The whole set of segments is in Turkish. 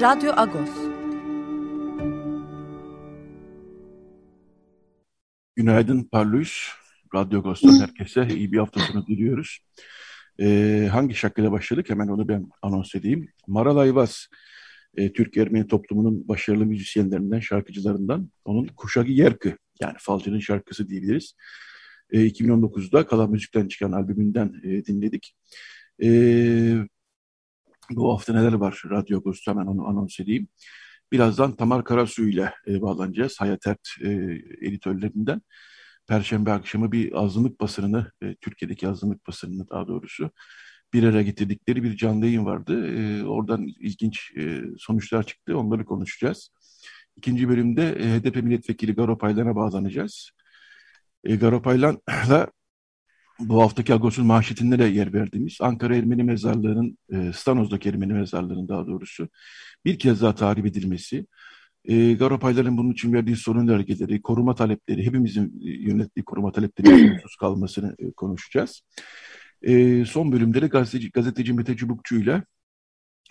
Radyo Agos. Günaydın Parlus. Radyo Agos'tan herkese iyi bir hafta sonu diliyoruz. Ee, hangi şarkıyla başladık? Hemen onu ben anons edeyim. Maral Ayvaz, e, Türk Ermeni toplumunun başarılı müzisyenlerinden, şarkıcılarından. Onun Kuşagi Yerkı, yani Falcı'nın şarkısı diyebiliriz. E, 2019'da Kalan Müzik'ten çıkan albümünden e, dinledik. E, bu hafta neler var Radyo Agos'ta hemen onu anons edeyim. Birazdan Tamar Karasu ile e, bağlanacağız. Hayat Ert e, editörlerinden. Perşembe akşamı bir azınlık basınını, e, Türkiye'deki azınlık basınını daha doğrusu bir araya getirdikleri bir canlı yayın vardı. E, oradan ilginç e, sonuçlar çıktı. Onları konuşacağız. İkinci bölümde e, HDP milletvekili Garo Paylan'a bağlanacağız. E, Garo Paylan'la bu haftaki Agos'un manşetinde de yer verdiğimiz Ankara Ermeni Mezarlığı'nın, e, Stanoz'daki Ermeni Mezarlığı'nın daha doğrusu bir kez daha tahrip edilmesi, e, Garopayların bunun için verdiği sorun önergeleri, koruma talepleri, hepimizin yönettiği koruma talepleri husus kalmasını e, konuşacağız. E, son bölümde de gazeteci, gazeteci Mete Çubukçu ile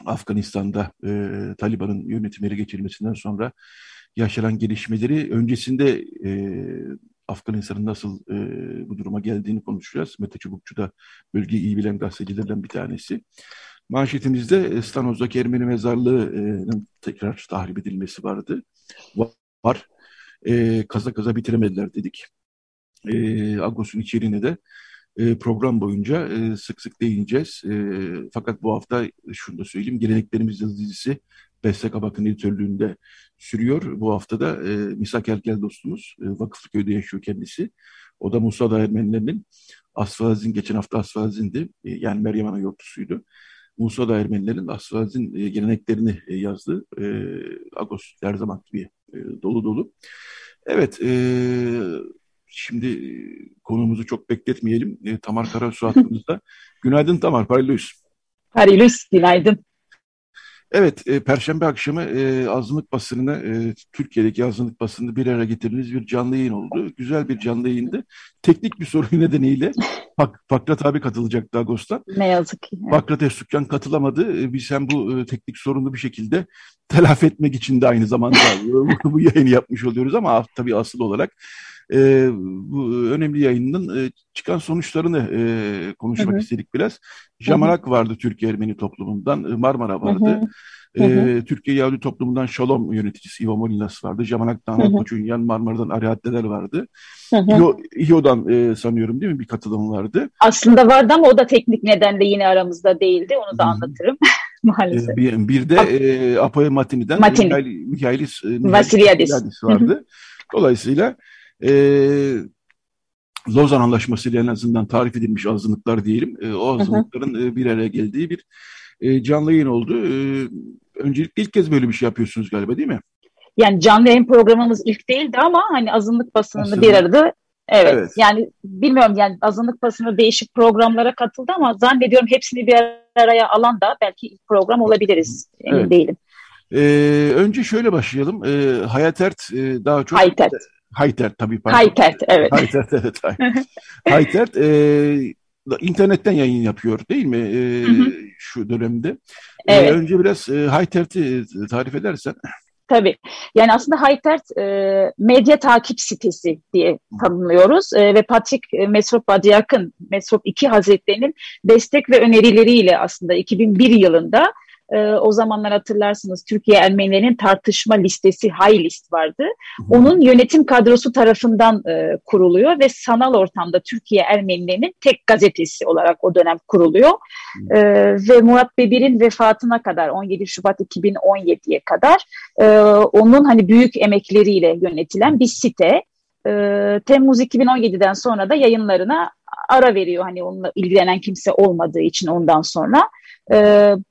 Afganistan'da e, Taliban'ın yönetimleri geçirilmesinden sonra yaşanan gelişmeleri öncesinde e, Afganistan'ın nasıl e, bu duruma geldiğini konuşacağız. Mete Çubukçu da bölgeyi iyi bilen gazetecilerden bir tanesi. Manşetimizde Stanoz'daki Ermeni mezarlığının tekrar tahrip edilmesi vardı. Var. E, kaza kaza bitiremediler dedik. E, Agos'un içeriğine de e, program boyunca e, sık sık değineceğiz. E, fakat bu hafta şunu da söyleyeyim. Geleneklerimiz dizisi Beste Kabak'ın editörlüğünde sürüyor. Bu hafta da e, Misak Erkel dostumuz e, Vakıflıköy'de yaşıyor kendisi. O da Musa da Ermenilerinin Asfazin, geçen hafta Asfazin'di. E, yani Meryem Ana yortusuydu. Musa da Ermenilerin Asfazin e, geleneklerini e, yazdı. E, Agos her zaman gibi e, dolu dolu. Evet, e, şimdi e, konumuzu çok bekletmeyelim. E, Tamar Karasu hattımızda. Günaydın Tamar, Parilus. Parilus, günaydın. Evet, e, Perşembe akşamı e, azınlık basınına, e, Türkiye'deki azınlık basını bir araya getirdiğiniz bir canlı yayın oldu. Güzel bir canlı yayındı. Teknik bir sorun nedeniyle Fak, Fakrat abi katılacaktı Ağustos'ta. Ne yazık ki. Evet. Fakrat Öztürk'ten katılamadı. E, biz hem bu e, teknik sorunu bir şekilde telafi etmek için de aynı zamanda bu yayını yapmış oluyoruz ama tabii asıl olarak e, bu önemli yayının e, çıkan sonuçlarını e, konuşmak hı hı. istedik biraz. Jamarak hı hı. vardı Türkiye Ermeni toplumundan, Marmara vardı. Hı hı. Ee, Türkiye Yahudi toplumundan Şalom yöneticisi Ivo Molinas vardı. Jamanak'tan Koçunyan, Marmara'dan Ariadneler vardı. İHO, İHO'dan e, sanıyorum değil mi bir katılım vardı. Aslında vardı ama o da teknik nedenle yine aramızda değildi. Onu da anlatırım maalesef. Bir, bir de e, Apoya Matini'den Matini. Mihailis e, Vasilyadis vardı. Dolayısıyla e, Lozan Anlaşması ile en azından tarif edilmiş azınlıklar diyelim. E, o azınlıkların e, bir araya geldiği bir e, canlı yayın oldu. E, öncelikle ilk kez böyle bir şey yapıyorsunuz galiba değil mi? Yani canlı yayın programımız ilk değildi ama hani azınlık basınını Aslında. bir arada Evet, evet. Yani bilmiyorum yani azınlık basını değişik programlara katıldı ama zannediyorum hepsini bir araya alan da belki ilk program olabiliriz. Emin evet. değilim. Ee, önce şöyle başlayalım. Ee, Hayat Ert e, daha çok... Haytert. Haytert tabii. Pardon. Haytert evet. Haytert evet. Haytert e, internetten yayın yapıyor değil mi e, hı hı. şu dönemde? E, evet. E, önce biraz e, Haytert'i tarif edersen. Tabii. Yani aslında Haytert e, medya takip sitesi diye tanımlıyoruz e, ve Patrick Mesrop Badyak'ın Mesrop 2 Hazretleri'nin destek ve önerileriyle aslında 2001 yılında e, o zamanlar hatırlarsınız Türkiye Ermenilerinin tartışma listesi High List vardı. Onun yönetim kadrosu tarafından e, kuruluyor ve sanal ortamda Türkiye Ermenilerinin tek gazetesi olarak o dönem kuruluyor. E, ve Murat Bebir'in vefatına kadar 17 Şubat 2017'ye kadar e, onun hani büyük emekleriyle yönetilen bir site. E, Temmuz 2017'den sonra da yayınlarına ara veriyor hani onunla ilgilenen kimse olmadığı için ondan sonra. E,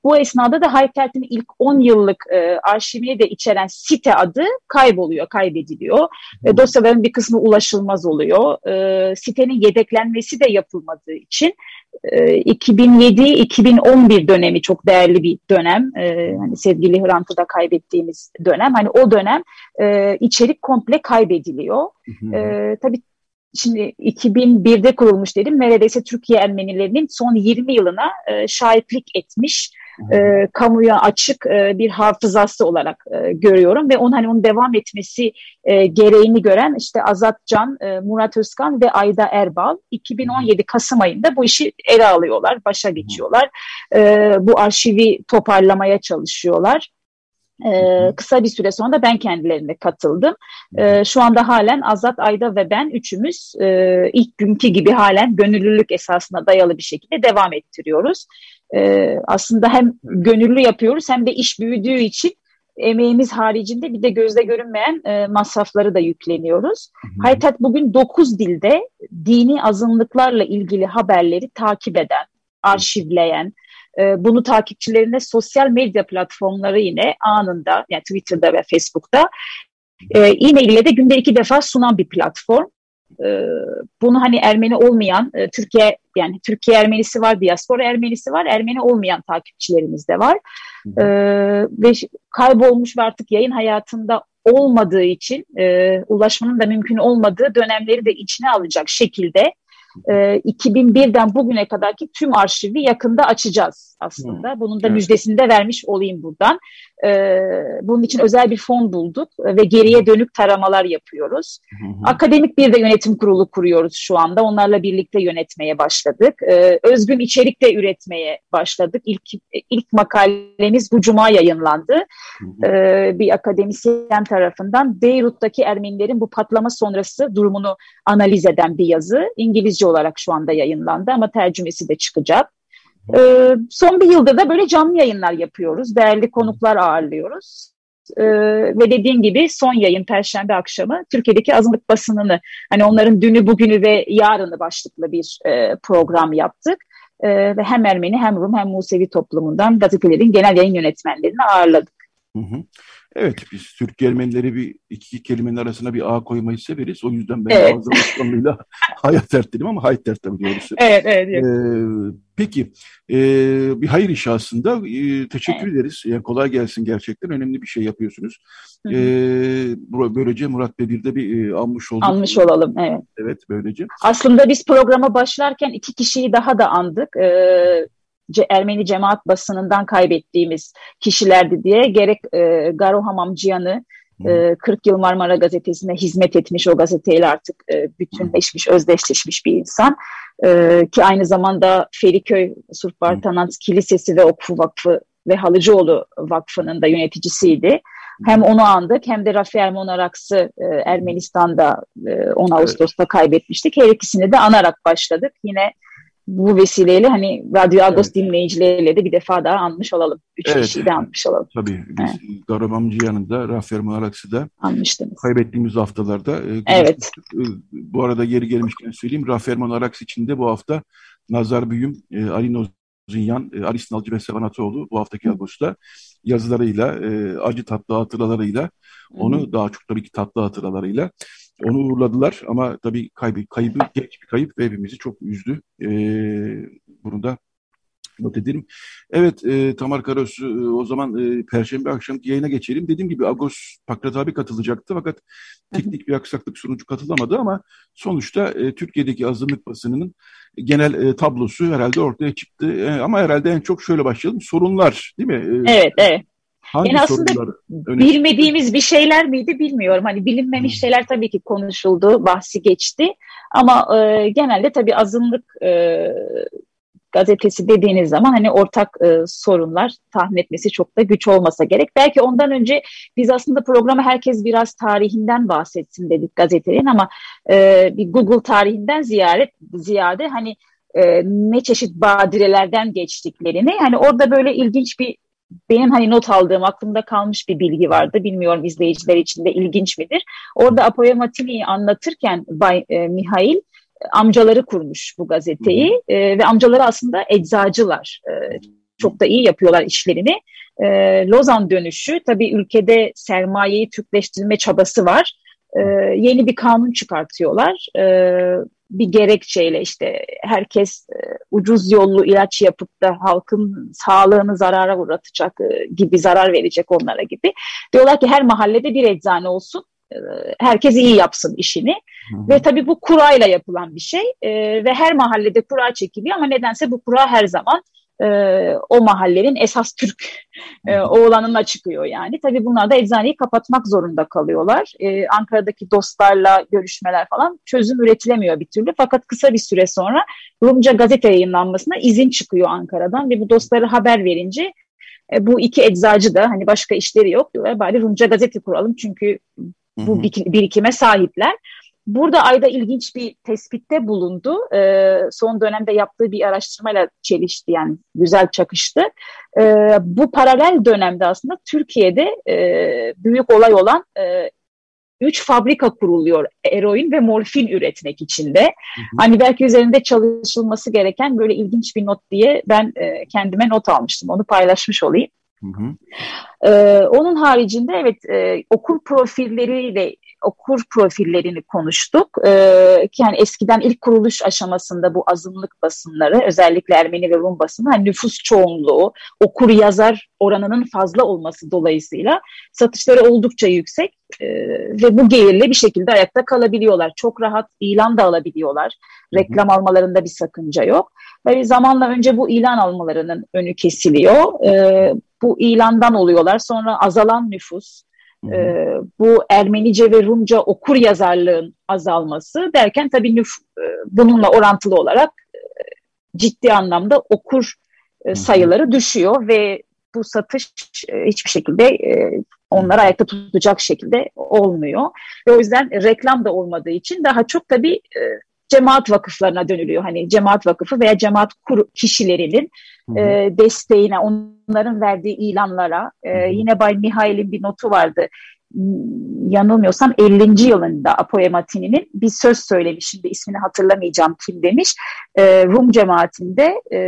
bu esnada da Haytert'in ilk 10 yıllık e, arşivini de içeren site adı kayboluyor, kaybediliyor. E, dosyaların bir kısmı ulaşılmaz oluyor. E, sitenin yedeklenmesi de yapılmadığı için 2007-2011 dönemi çok değerli bir dönem. E, hani sevgili Hrant'ı da kaybettiğimiz dönem. Hani o dönem e, içerik komple kaybediliyor. E, tabii şimdi 2001'de kurulmuş dedim. Neredeyse Türkiye Ermenilerinin son 20 yılına e, şahitlik etmiş e, kamuya açık e, bir hafızası olarak e, görüyorum ve onun hani onun devam etmesi e, gereğini gören işte Azat Can, e, Murat Özkan ve Ayda Erbal 2017 Kasım ayında bu işi ele alıyorlar, başa geçiyorlar. E, bu arşivi toparlamaya çalışıyorlar. Ee, kısa bir süre sonra da ben kendilerine katıldım. Ee, şu anda halen Azat, Ayda ve ben üçümüz e, ilk günkü gibi halen gönüllülük esasına dayalı bir şekilde devam ettiriyoruz. Ee, aslında hem gönüllü yapıyoruz hem de iş büyüdüğü için emeğimiz haricinde bir de gözle görünmeyen e, masrafları da yükleniyoruz. Haytat bugün 9 dilde dini azınlıklarla ilgili haberleri takip eden, arşivleyen, e, bunu takipçilerine sosyal medya platformları yine anında yani Twitter'da ve Facebook'ta e, e-mail ile de günde iki defa sunan bir platform. E, bunu hani Ermeni olmayan e, Türkiye yani Türkiye Ermenisi var, diaspora Ermenisi var, Ermeni olmayan takipçilerimiz de var. E, ve kaybolmuş ve artık yayın hayatında olmadığı için e, ulaşmanın da mümkün olmadığı dönemleri de içine alacak şekilde e, 2001'den bugüne kadarki tüm arşivi yakında açacağız aslında. Bunun da evet. müjdesini de vermiş olayım buradan. E, bunun için özel bir fon bulduk ve geriye dönük taramalar yapıyoruz. Hı hı. Akademik bir de yönetim kurulu kuruyoruz şu anda. Onlarla birlikte yönetmeye başladık. E, özgün içerik de üretmeye başladık. İlk, ilk makalemiz bu cuma yayınlandı. Hı hı. E, bir akademisyen tarafından Beyrut'taki Ermenilerin bu patlama sonrası durumunu analiz eden bir yazı. İngilizce olarak şu anda yayınlandı ama tercümesi de çıkacak. Ee, son bir yılda da böyle canlı yayınlar yapıyoruz. Değerli konuklar ağırlıyoruz. Ee, ve dediğin gibi son yayın Perşembe akşamı Türkiye'deki azınlık basınını hani onların dünü bugünü ve yarını başlıklı bir e, program yaptık. E, ve hem Ermeni hem Rum hem Musevi toplumundan gazetelerin genel yayın yönetmenlerini ağırladık. Hı hı. Evet biz Türk Ermenileri bir iki kelimenin arasına bir ağ koymayı severiz. O yüzden ben evet. ağzı alışkanlığıyla hayat dert dedim ama hayat dert tabii doğrusu. Evet evet. Ee, peki e, bir hayır işi aslında. E, teşekkür evet. ederiz. Yani kolay gelsin gerçekten. Önemli bir şey yapıyorsunuz. E, böylece Murat Bedir'de bir e, almış olduk. Almış olalım evet. Evet böylece. Aslında biz programa başlarken iki kişiyi daha da andık. Ee, Ermeni cemaat basınından kaybettiğimiz kişilerdi diye gerek e, Garo Hamamciyan'ı e, 40 yıl Marmara Gazetesi'ne hizmet etmiş o gazeteyle artık e, bütünleşmiş, özdeşleşmiş bir insan. E, ki aynı zamanda Feriköy Surp Bartanans Kilisesi ve Okfu Vakfı ve Halıcıoğlu Vakfı'nın da yöneticisiydi. Hem onu andık hem de Rafael Monaraks'ı e, Ermenistan'da e, 10 Ağustos'ta kaybetmiştik. Her ikisini de anarak başladık. Yine bu vesileyle hani Radyo Agos evet. dinleyicileriyle de bir defa daha anmış olalım. Üç evet. kişiyi de anmış olalım. Tabii. Biz evet. Garamamcı yanında Rafael Maraks'ı da Anmıştınız. kaybettiğimiz haftalarda. E, evet. E, bu arada geri gelmişken söyleyeyim. Rafael Maraks için de bu hafta Nazar Büyüm, e, Ali Nozinyan, e, Ali Sınalcı ve Sevan Ataoğlu bu haftaki Agos'ta yazılarıyla, e, acı tatlı hatıralarıyla, onu Hı. daha çok tabii ki tatlı hatıralarıyla onu uğurladılar ama tabii kaybı, kaybı geç bir kayıp ve hepimizi çok üzdü. E, bunu da not edelim. Evet e, Tamar Karos e, o zaman e, Perşembe akşamki yayına geçelim. Dediğim gibi Agos Pakrat abi katılacaktı fakat teknik bir aksaklık sonucu katılamadı ama sonuçta e, Türkiye'deki azınlık basınının genel e, tablosu herhalde ortaya çıktı. E, ama herhalde en çok şöyle başlayalım. Sorunlar değil mi? E, evet, evet. Hangi yani aslında bilmediğimiz bir şeyler miydi bilmiyorum. Hani bilinmemiş hmm. şeyler tabii ki konuşuldu, bahsi geçti. Ama e, genelde tabii azınlık e, gazetesi dediğiniz zaman hani ortak e, sorunlar tahmin etmesi çok da güç olmasa gerek. Belki ondan önce biz aslında programı herkes biraz tarihinden bahsetsin dedik gazetenin ama e, bir Google tarihinden ziyaret ziyade hani e, ne çeşit badirelerden geçtiklerini hani orada böyle ilginç bir benim hani not aldığım aklımda kalmış bir bilgi vardı. Bilmiyorum izleyiciler için de ilginç midir. Orada Apoya Matini'yi anlatırken Bay e, Mihail amcaları kurmuş bu gazeteyi e, ve amcaları aslında eczacılar. E, çok da iyi yapıyorlar işlerini. E, Lozan dönüşü tabii ülkede sermayeyi Türkleştirme çabası var. E, yeni bir kanun çıkartıyorlar. E, bir gerekçeyle işte herkes e, ucuz yollu ilaç yapıp da halkın sağlığını zarara uğratacak e, gibi zarar verecek onlara gibi. Diyorlar ki her mahallede bir eczane olsun e, herkes iyi yapsın işini. Hı hı. Ve tabii bu kurayla yapılan bir şey e, ve her mahallede kura çekiliyor ama nedense bu kura her zaman e, o mahallenin esas Türk e, oğlanına çıkıyor yani. Tabii bunlar da eczaneyi kapatmak zorunda kalıyorlar. E, Ankara'daki dostlarla görüşmeler falan çözüm üretilemiyor bir türlü. Fakat kısa bir süre sonra Rumca gazete yayınlanmasına izin çıkıyor Ankara'dan ve bu dostları haber verince e, bu iki eczacı da hani başka işleri yok diyorlar. Bari Rumca gazete kuralım çünkü bu birikime sahipler. Burada Ayda ilginç bir tespitte bulundu. E, son dönemde yaptığı bir araştırmayla çelişti yani güzel çakıştı. E, bu paralel dönemde aslında Türkiye'de e, büyük olay olan e, üç fabrika kuruluyor eroin ve morfin üretmek için de. Hı hı. Hani belki üzerinde çalışılması gereken böyle ilginç bir not diye ben e, kendime not almıştım. Onu paylaşmış olayım. Hı hı. Ee, onun haricinde evet e, okur profilleriyle okur profillerini konuştuk. Ee, yani eskiden ilk kuruluş aşamasında bu azınlık basınları özellikle Ermeni ve Rum basını hani nüfus çoğunluğu, okur yazar oranının fazla olması dolayısıyla satışları oldukça yüksek e, ve bu gelirle bir şekilde ayakta kalabiliyorlar. Çok rahat ilan da alabiliyorlar. Reklam almalarında bir sakınca yok. Ve zamanla önce bu ilan almalarının önü kesiliyor. E, bu ilandan oluyorlar. Sonra azalan nüfus, E, bu Ermenice ve Rumca okur yazarlığın azalması derken tabii nüf, bununla orantılı olarak ciddi anlamda okur sayıları düşüyor ve bu satış hiçbir şekilde onları ayakta tutacak şekilde olmuyor. Ve o yüzden reklam da olmadığı için daha çok tabii cemaat vakıflarına dönülüyor. Hani cemaat vakıfı veya cemaat kur kişilerinin e, desteğine, onların verdiği ilanlara. E, yine Bay Mihail'in bir notu vardı. Yanılmıyorsam 50. yılında Apoematini'nin bir söz söylemiş. Şimdi ismini hatırlamayacağım kim demiş. E, Rum cemaatinde e,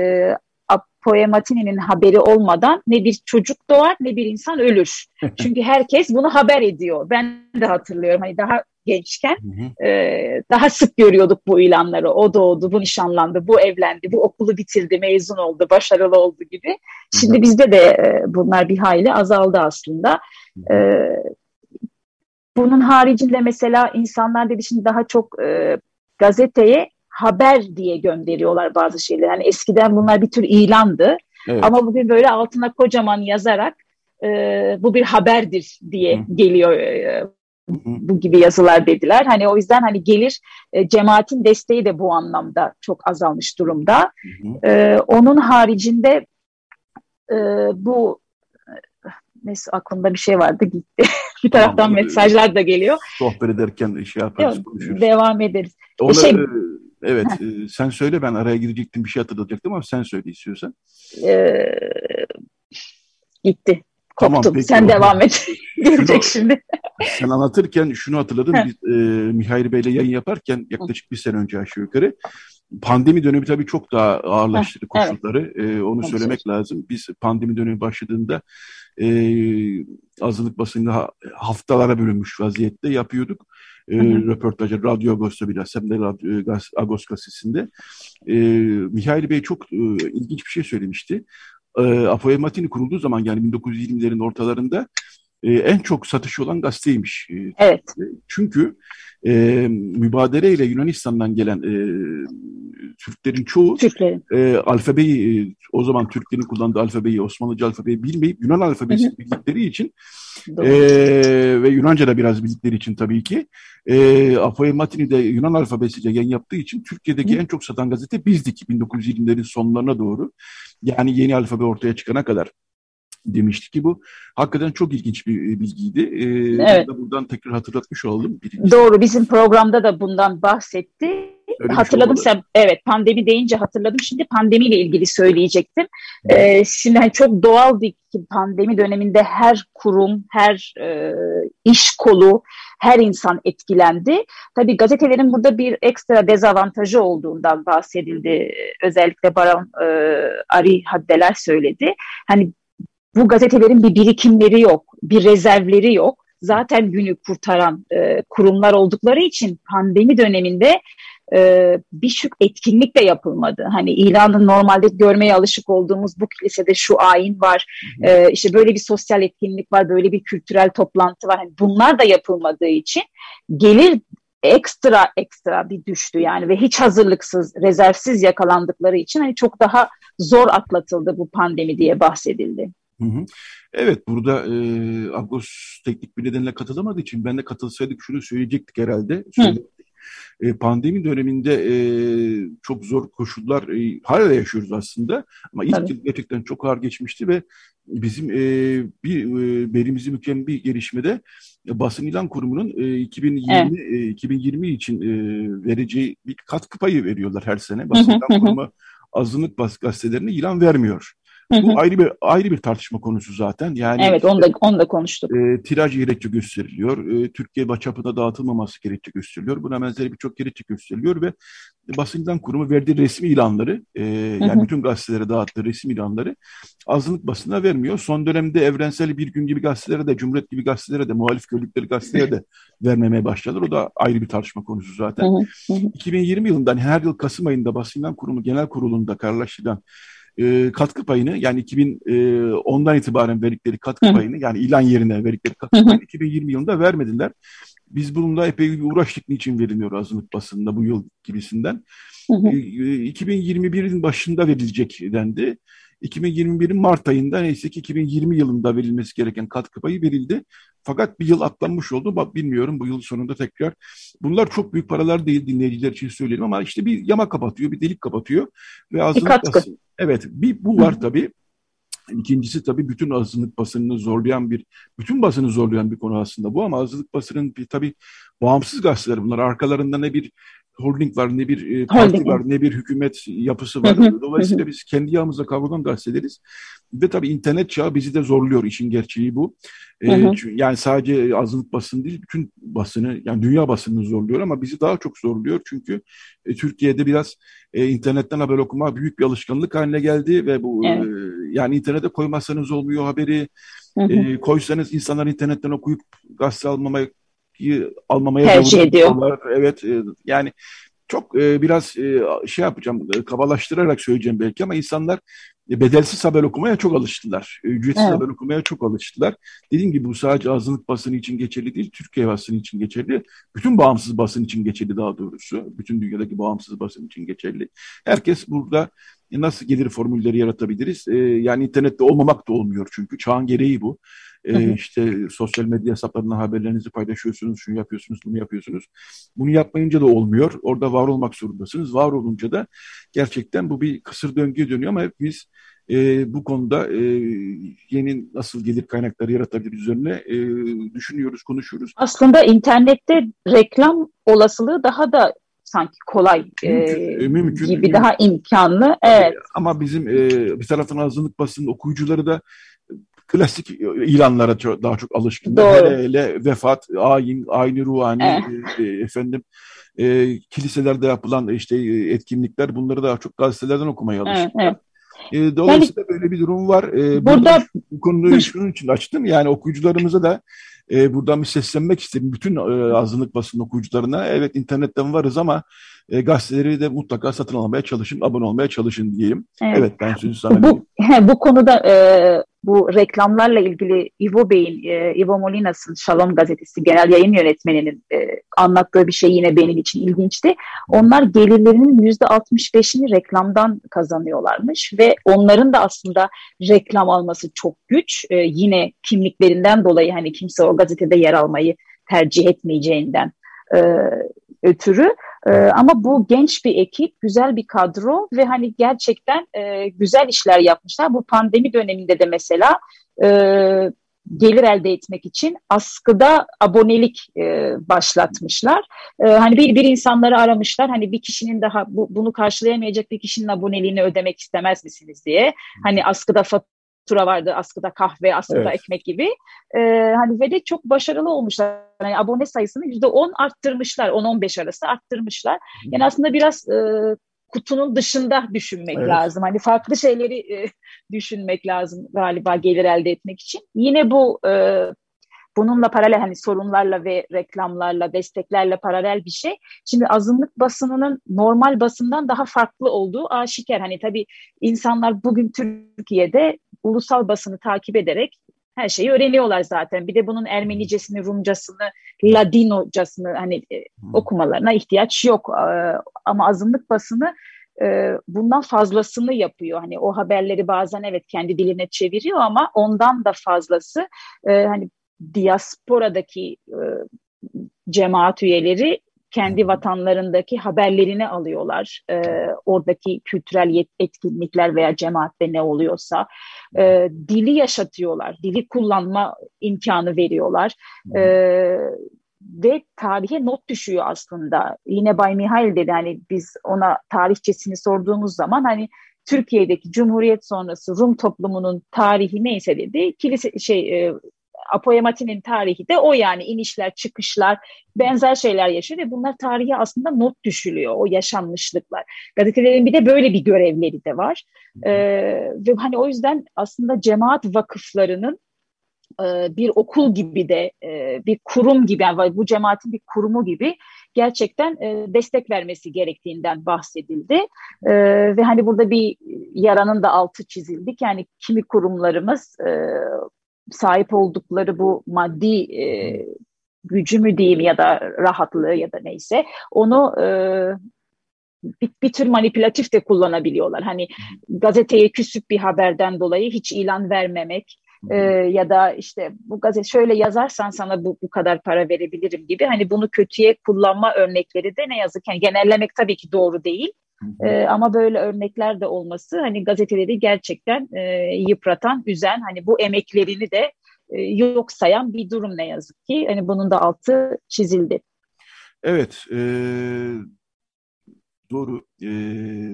Poematini'nin haberi olmadan ne bir çocuk doğar ne bir insan ölür. Çünkü herkes bunu haber ediyor. Ben de hatırlıyorum. Hani daha gençken hı hı. E, daha sık görüyorduk bu ilanları. O doğdu, bu nişanlandı, bu evlendi, bu okulu bitirdi, mezun oldu, başarılı oldu gibi. Şimdi hı hı. bizde de e, bunlar bir hayli azaldı aslında. E, bunun haricinde mesela insanlar dedi şimdi daha çok e, gazeteye haber diye gönderiyorlar bazı şeyler. Yani eskiden bunlar bir tür ilandı. Evet. Ama bugün böyle altına kocaman yazarak e, bu bir haberdir diye Hı. geliyor e, bu gibi yazılar dediler. Hani o yüzden hani gelir e, cemaatin desteği de bu anlamda çok azalmış durumda. E, onun haricinde e, bu neyse aklımda bir şey vardı gitti. bir taraftan tamam, mesajlar da geliyor. Sohbet ederken şey yaparız Yok, konuşuruz. Devam ederiz. Onu, şey, evet e, sen söyle ben araya girecektim bir şey hatırlatacaktım ama sen söyle istiyorsan. E, gitti. Koptum. Tamam, peki, Sen devam et. Gelecek şimdi. Sen anlatırken şunu hatırladım. Biz e, Mihail Bey'le yayın yaparken yaklaşık bir sene önce aşağı yukarı pandemi dönemi tabii çok daha ağırlaştırdı koşulları. Evet. E, onu söylemek lazım. Biz pandemi dönemi başladığında e, azınlık basında haftalara bölünmüş vaziyette yapıyorduk. E, röportajı Radyo Agos'ta biraz hem de Radyo, Agos gazetesinde. E, Mihail Bey çok e, ilginç bir şey söylemişti e, Apoel Matini kurulduğu zaman yani 1920'lerin ortalarında e, en çok satışı olan gazeteymiş. E, evet. Çünkü e, mübadeleyle Yunanistan'dan gelen e, Türklerin çoğu Türklerin. E, alfabeyi, e, o zaman Türklerin kullandığı alfabeyi, Osmanlıca alfabeyi bilmeyip Yunan alfabesini bildikleri için e, ve Yunanca da biraz bildikleri için tabii ki e, Apoel Matini de Yunan alfabesiyle yayın yaptığı için Türkiye'deki Hı. en çok satan gazete bizdik 1920'lerin sonlarına doğru. Yani yeni alfabe ortaya çıkana kadar demişti ki bu hakikaten çok ilginç bir e, bilgiydi. Ee, evet. Buradan tekrar hatırlatmış oldum. Birincisi. Doğru bizim programda da bundan bahsetti. Öyle hatırladım şey sen evet pandemi deyince hatırladım şimdi pandemiyle ilgili söyleyecektim. Ee, şimdi hani çok doğal ki pandemi döneminde her kurum, her e, iş kolu, her insan etkilendi. Tabii gazetelerin burada bir ekstra dezavantajı olduğundan bahsedildi. Özellikle Baron e, Ari Haddeler söyledi. Hani bu gazetelerin bir birikimleri yok, bir rezervleri yok. Zaten günü kurtaran e, kurumlar oldukları için pandemi döneminde e, birçok etkinlik de yapılmadı. Hani ilanı normalde görmeye alışık olduğumuz bu kilisede şu ayin var, e, işte böyle bir sosyal etkinlik var, böyle bir kültürel toplantı var. Hani bunlar da yapılmadığı için gelir ekstra ekstra bir düştü yani ve hiç hazırlıksız, rezervsiz yakalandıkları için hani çok daha zor atlatıldı bu pandemi diye bahsedildi. Hı hı. Evet burada e, Agos teknik bir nedenle katılamadığı için ben de katılsaydık şunu söyleyecektik herhalde. E, pandemi döneminde e, çok zor koşullar e, hala yaşıyoruz aslında ama ilk yıl gerçekten çok ağır geçmişti ve bizim e, bir e, belimizi mükemmel bir gelişmede e, basın ilan kurumunun e, 2020 evet. e, 2020 için e, vereceği bir katkı payı veriyorlar her sene. Basın ilan kurumu azınlık gazetelerine ilan vermiyor. Bu ayrı bir ayrı bir tartışma konusu zaten. Yani Evet, onu da onu da konuştuk. E, tiraj gerekçe gösteriliyor. E, Türkiye çapında dağıtılmaması gerekçe gösteriliyor. Buna benzeri birçok gerekçe gösteriliyor ve basından kurumu verdiği resmi ilanları, e, yani bütün gazetelere dağıttığı resmi ilanları azınlık basına vermiyor. Son dönemde evrensel bir gün gibi gazetelere de, Cumhuriyet gibi gazetelere de, muhalif gördükleri gazetelere de vermemeye başladılar. O da ayrı bir tartışma konusu zaten. 2020 yılından her yıl Kasım ayında basından kurumu genel kurulunda kararlaştırılan e, katkı payını yani 2010'dan e, itibaren verdikleri katkı payını yani ilan yerine verdikleri katkı payını 2020 yılında vermediler. Biz bununla epey bir uğraştık niçin verilmiyor azınlık basında bu yıl gibisinden. Hı hı. E, 2021'in başında verilecek dendi. 2021'in Mart ayında neyse ki 2020 yılında verilmesi gereken katkı payı verildi. Fakat bir yıl atlanmış oldu. Bak bilmiyorum bu yıl sonunda tekrar. Bunlar çok büyük paralar değil dinleyiciler için söyleyelim ama işte bir yama kapatıyor, bir delik kapatıyor. Ve azınlık basın, evet bir bu var tabii. İkincisi tabii bütün azınlık basınını zorlayan bir, bütün basını zorlayan bir konu aslında bu ama azınlık basının bir tabii bağımsız gazeteler bunlar. Arkalarında ne bir holding var, ne bir e, parti holding. var, ne bir hükümet yapısı var. Dolayısıyla biz kendi yağımızda kavrulan gazeteleriz. Ve tabii internet çağı bizi de zorluyor. İşin gerçeği bu. Ee, yani sadece azınlık basın değil, bütün basını, yani dünya basınını zorluyor ama bizi daha çok zorluyor. Çünkü e, Türkiye'de biraz e, internetten haber okuma büyük bir alışkanlık haline geldi ve bu evet. e, yani internete koymazsanız olmuyor haberi. E, koysanız insanlar internetten okuyup gazete almamaya almamaya tercih ediyor. Evet e, yani çok e, biraz e, şey yapacağım e, kabalaştırarak söyleyeceğim belki ama insanlar e, bedelsiz haber okumaya çok alıştılar. E, ücretsiz evet. haber okumaya çok alıştılar. Dediğim gibi bu sadece azınlık basını için geçerli değil, Türkiye basını için geçerli. Bütün bağımsız basın için geçerli daha doğrusu. Bütün dünyadaki bağımsız basın için geçerli. Herkes burada nasıl gelir formülleri yaratabiliriz? E, yani internette olmamak da olmuyor çünkü çağın gereği bu. E, işte sosyal medya hesaplarından haberlerinizi paylaşıyorsunuz, şunu yapıyorsunuz, bunu yapıyorsunuz. Bunu yapmayınca da olmuyor. Orada var olmak zorundasınız. Var olunca da gerçekten bu bir kısır döngüye dönüyor ama hepimiz e, bu konuda e, yeni nasıl gelir kaynakları yaratabilir üzerine e, düşünüyoruz, konuşuyoruz. Aslında internette reklam olasılığı daha da sanki kolay mümkün, e, mümkün, gibi mümkün. daha imkanlı. Evet. Ama bizim e, bir taraftan azınlık basının okuyucuları da klasik ilanlara çok, daha çok alışkın. Hele, hele vefat, ayin, ayni ruhani, evet. e, efendim e, kiliselerde yapılan işte etkinlikler bunları daha çok gazetelerden okumaya alışkın. Evet, evet. E, dolayısıyla yani, böyle bir durum var. E, burada bu konuyu şunun için açtım. Yani okuyucularımıza da e, buradan bir seslenmek istedim. Bütün e, azınlık basın okuyucularına. Evet internetten varız ama e, gazeteleri de mutlaka satın almaya çalışın, abone olmaya çalışın diyeyim. Evet, evet ben sözü sana bu, bu konuda e, bu reklamlarla ilgili Ivo Bey'in, e, Ivo Molinas'ın Shalom gazetesi genel yayın yönetmeninin e, anlattığı bir şey yine benim için ilginçti. Onlar gelirlerinin yüzde 65'ini reklamdan kazanıyorlarmış ve onların da aslında reklam alması çok güç. E, yine kimliklerinden dolayı hani kimse o gazetede yer almayı tercih etmeyeceğinden e, ötürü. E, ama bu genç bir ekip, güzel bir kadro ve hani gerçekten e, güzel işler yapmışlar. Bu pandemi döneminde de mesela e, gelir elde etmek için askıda abonelik e, başlatmışlar. E, hani bir, bir insanları aramışlar. Hani bir kişinin daha bu, bunu karşılayamayacak bir kişinin aboneliğini ödemek istemez misiniz diye. Hani askıda fatura vardı, askıda kahve, askıda evet. ekmek gibi. E, hani ve de çok başarılı olmuşlar. Yani abone sayısını %10 arttırmışlar. 10-15 arası arttırmışlar. Yani aslında biraz e, kutunun dışında düşünmek evet. lazım. Hani farklı şeyleri e, düşünmek lazım galiba gelir elde etmek için. Yine bu e, bununla paralel hani sorunlarla ve reklamlarla, desteklerle paralel bir şey. Şimdi azınlık basınının normal basından daha farklı olduğu aşikar. Hani tabii insanlar bugün Türkiye'de ulusal basını takip ederek her şeyi öğreniyorlar zaten. Bir de bunun Ermenicesini, Rumcasını, Ladinocasını hani e, okumalarına ihtiyaç yok. E, ama azınlık basını e, bundan fazlasını yapıyor. Hani o haberleri bazen evet kendi diline çeviriyor ama ondan da fazlası e, hani diasporadaki e, cemaat üyeleri kendi vatanlarındaki haberlerini alıyorlar. E, oradaki kültürel etkinlikler veya cemaatte ne oluyorsa e, dili yaşatıyorlar. Dili kullanma imkanı veriyorlar. E, ve tarihe not düşüyor aslında. Yine Bay Mihail dedi hani biz ona tarihçesini sorduğumuz zaman hani Türkiye'deki Cumhuriyet sonrası Rum toplumunun tarihi neyse dedi. Kilise şey e, Apoyemati'nin tarihi de o yani inişler, çıkışlar, benzer şeyler yaşıyor ve bunlar tarihe aslında not düşülüyor o yaşanmışlıklar. Gazetelerin bir de böyle bir görevleri de var. Ee, ve hani o yüzden aslında cemaat vakıflarının e, bir okul gibi de e, bir kurum gibi yani bu cemaatin bir kurumu gibi gerçekten e, destek vermesi gerektiğinden bahsedildi ve hani burada bir yaranın da altı çizildik yani kimi kurumlarımız sahip oldukları bu maddi gücü mü diyeyim ya da rahatlığı ya da neyse onu bir, bir tür manipülatif de kullanabiliyorlar. Hani gazeteye küsüp bir haberden dolayı hiç ilan vermemek e, ya da işte bu gazete şöyle yazarsan sana bu, bu kadar para verebilirim gibi hani bunu kötüye kullanma örnekleri de ne yazık yani genellemek tabii ki doğru değil. E, ama böyle örnekler de olması hani gazeteleri gerçekten e, yıpratan, üzen hani bu emeklerini de e, yok sayan bir durum ne yazık ki. Hani bunun da altı çizildi. Evet, e, doğru. E,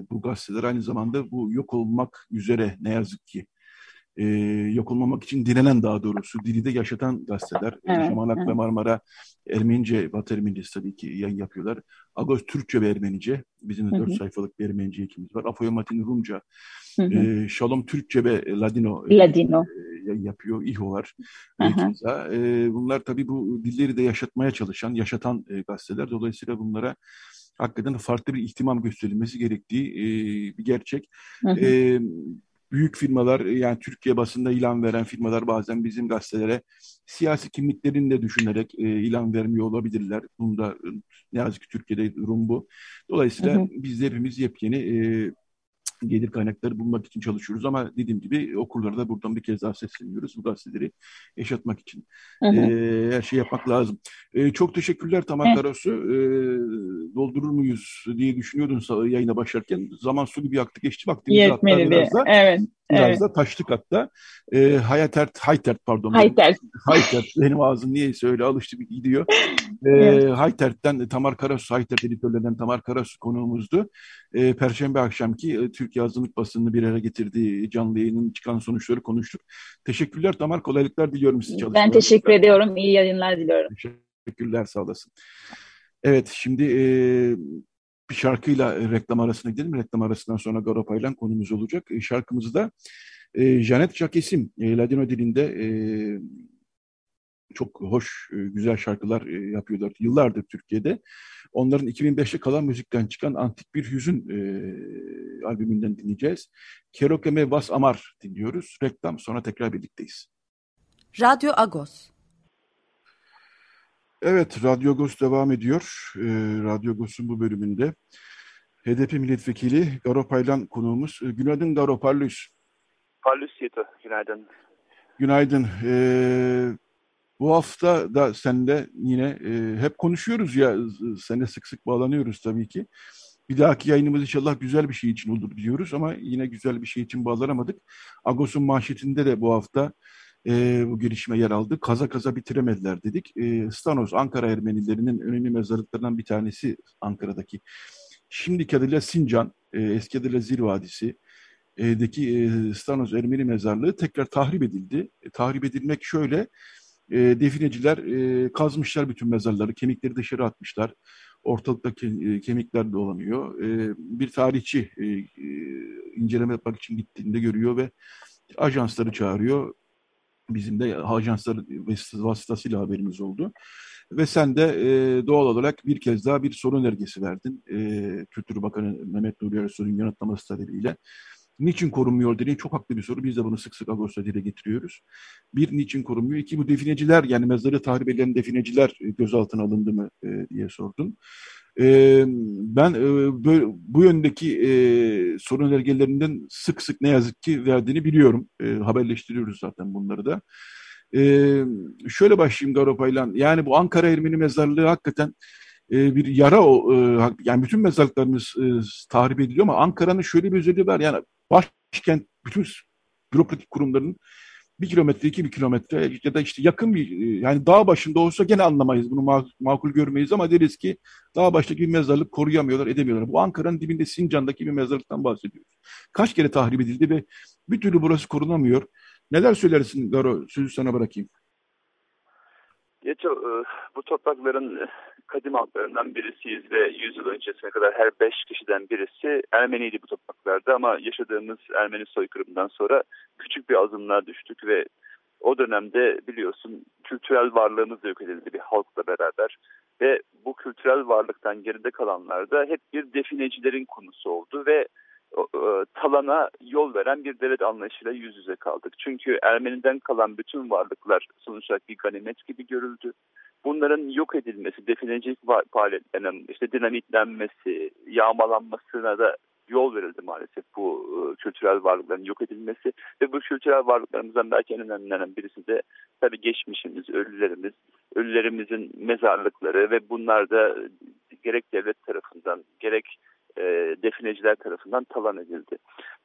bu gazeteler aynı zamanda bu yok olmak üzere ne yazık ki e, yok olmamak için direnen daha doğrusu dili de yaşatan gazeteler. Evet, Şamanak evet. ve Marmara Ermenice, Batı Ermenicesi tabii ki yayın yapıyorlar. Agos Türkçe ve Ermenice. Bizim de dört sayfalık bir Ermenice ekimiz var. Afoya Matin Rumca. Hı hı. E, Şalom Türkçe ve Ladino, Ladino. E, yapıyor. İHO var. E, bunlar tabii bu dilleri de yaşatmaya çalışan, yaşatan e, gazeteler. Dolayısıyla bunlara hakikaten farklı bir ihtimam gösterilmesi gerektiği e, bir gerçek. Hı hı. E, büyük firmalar yani Türkiye basında ilan veren firmalar bazen bizim gazetelere siyasi kimliklerini de düşünerek e, ilan vermiyor olabilirler. Bunda ne yazık ki Türkiye'de durum bu. Dolayısıyla hı hı. biz de hepimiz yepyeni e, gelir kaynakları bulmak için çalışıyoruz ama dediğim gibi okurlara da buradan bir kez daha sesleniyoruz bu gazeteleri yaşatmak için. Hı hı. E, her şey yapmak lazım. E, çok teşekkürler Tamar Karasu. E, doldurur muyuz diye düşünüyordun yayına başlarken. Zaman su gibi aktı geçti vaktimiz Yetmedi biraz da. Evet. Biraz evet. da taştık hatta. E, Hayatert, Haytert pardon. Haytert. Haytert. Benim ağzım niyeyse öyle alıştı bir gidiyor. E, evet. Haytert'ten Tamar Karasu, Haytert editörlerinden Tamar Karasu konuğumuzdu. E, Perşembe akşamki e, Türkiye Azınlık Basını'nı bir araya getirdiği canlı yayının çıkan sonuçları konuştuk. Teşekkürler Tamar, kolaylıklar diliyorum size çalışmalarınızda. Ben teşekkür ediyorum, iyi yayınlar diliyorum. Teşekkürler, sağ olasın. Evet, şimdi e, bir şarkıyla reklam arasına gidelim. Reklam arasından sonra Garopay'la konumuz olacak. E, şarkımızı da e, Janet Jaquesim, e, Ladino dilinde e, çok hoş, e, güzel şarkılar e, yapıyorlar yıllardır Türkiye'de. Onların 2005'te kalan müzikten çıkan Antik Bir Hüzün e, albümünden dinleyeceğiz. Kerokeme Vas Amar dinliyoruz. Reklam sonra tekrar birlikteyiz. Radyo Agos. Evet, Radyo Agos devam ediyor. E, Radyo Agos'un bu bölümünde HDP milletvekili Garo Paylan konuğumuz. E, günaydın Garo Parlus. Parlus Yeto, günaydın. Günaydın. Ee, bu hafta da senle yine e, hep konuşuyoruz ya, sene sık sık bağlanıyoruz tabii ki. Bir dahaki yayınımız inşallah güzel bir şey için olur diyoruz ama yine güzel bir şey için bağlanamadık. Agos'un manşetinde de bu hafta e, bu gelişme yer aldı. Kaza kaza bitiremediler dedik. E, Stanos, Ankara Ermenilerinin önemli mezarlıklarından bir tanesi Ankara'daki. Şimdiki adıyla Sincan, e, eski adıyla Zil Vadisi, deki e, Stanos Ermeni mezarlığı tekrar tahrip edildi. E, tahrip edilmek şöyle, e, defineciler e, kazmışlar bütün mezarları, kemikleri dışarı atmışlar. Ortalıkta e, kemikler dolanıyor. E, bir tarihçi e, inceleme yapmak için gittiğinde görüyor ve ajansları çağırıyor. Bizim de ajanslar vasıtasıyla haberimiz oldu. Ve sen de e, doğal olarak bir kez daha bir sorun önergesi verdin. E, Kültür Bakanı Mehmet Nuri Ersoy'un yanıtlaması talebiyle. Niçin korunmuyor dediğin çok haklı bir soru. Biz de bunu sık sık Ağustos'ta dile getiriyoruz. Bir, niçin korunmuyor? İki, bu defineciler yani mezarı tahrip eden defineciler e, gözaltına alındı mı e, diye sordun. E, ben e, böyle, bu yöndeki e, sorun önergelerinden sık sık ne yazık ki verdiğini biliyorum. E, haberleştiriyoruz zaten bunları da. E, şöyle başlayayım Garopay'la. Yani bu Ankara Ermeni mezarlığı hakikaten e, bir yara o. E, yani bütün mezarlıklarımız e, tahrip ediliyor ama Ankara'nın şöyle bir özelliği var. Yani başkent bütün bürokratik kurumların bir kilometre, iki bir kilometre ya da işte yakın bir yani dağ başında olsa gene anlamayız. Bunu makul görmeyiz ama deriz ki dağ baştaki bir mezarlık koruyamıyorlar, edemiyorlar. Bu Ankara'nın dibinde Sincan'daki bir mezarlıktan bahsediyoruz. Kaç kere tahrip edildi ve bir türlü burası korunamıyor. Neler söylersin Garo? Sözü sana bırakayım. Yeto, e, bu toprakların kadim halklarından birisiyiz ve 100 yıl öncesine kadar her 5 kişiden birisi Ermeniydi bu topraklarda ama yaşadığımız Ermeni soykırımından sonra küçük bir azınlığa düştük ve o dönemde biliyorsun kültürel varlığımız da yok edildi bir halkla beraber ve bu kültürel varlıktan geride kalanlar da hep bir definecilerin konusu oldu ve e, talana yol veren bir devlet anlayışıyla yüz yüze kaldık. Çünkü Ermeniden kalan bütün varlıklar sonuç olarak bir ganimet gibi görüldü. Bunların yok edilmesi, definecilik faaliyetlerinin işte dinamitlenmesi, yağmalanmasına da yol verildi maalesef bu e, kültürel varlıkların yok edilmesi. Ve bu kültürel varlıklarımızdan belki en önemlilerinden birisi de tabii geçmişimiz, ölülerimiz, ölülerimizin mezarlıkları ve bunlar da gerek devlet tarafından gerek e, defineciler tarafından talan edildi.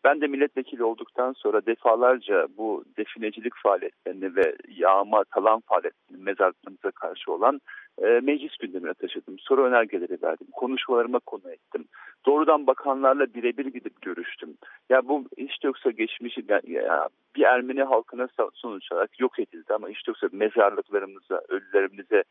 Ben de milletvekili olduktan sonra defalarca bu definecilik faaliyetlerini ve yağma talan faaliyetlerini mezarlığımıza karşı olan e, meclis gündemine taşıdım. Soru önergeleri verdim. Konuşmalarıma konu ettim. Doğrudan bakanlarla birebir gidip görüştüm. Ya bu hiç yoksa geçmiş ya, bir Ermeni halkına sonuç olarak yok edildi ama hiç yoksa mezarlıklarımıza, ölülerimize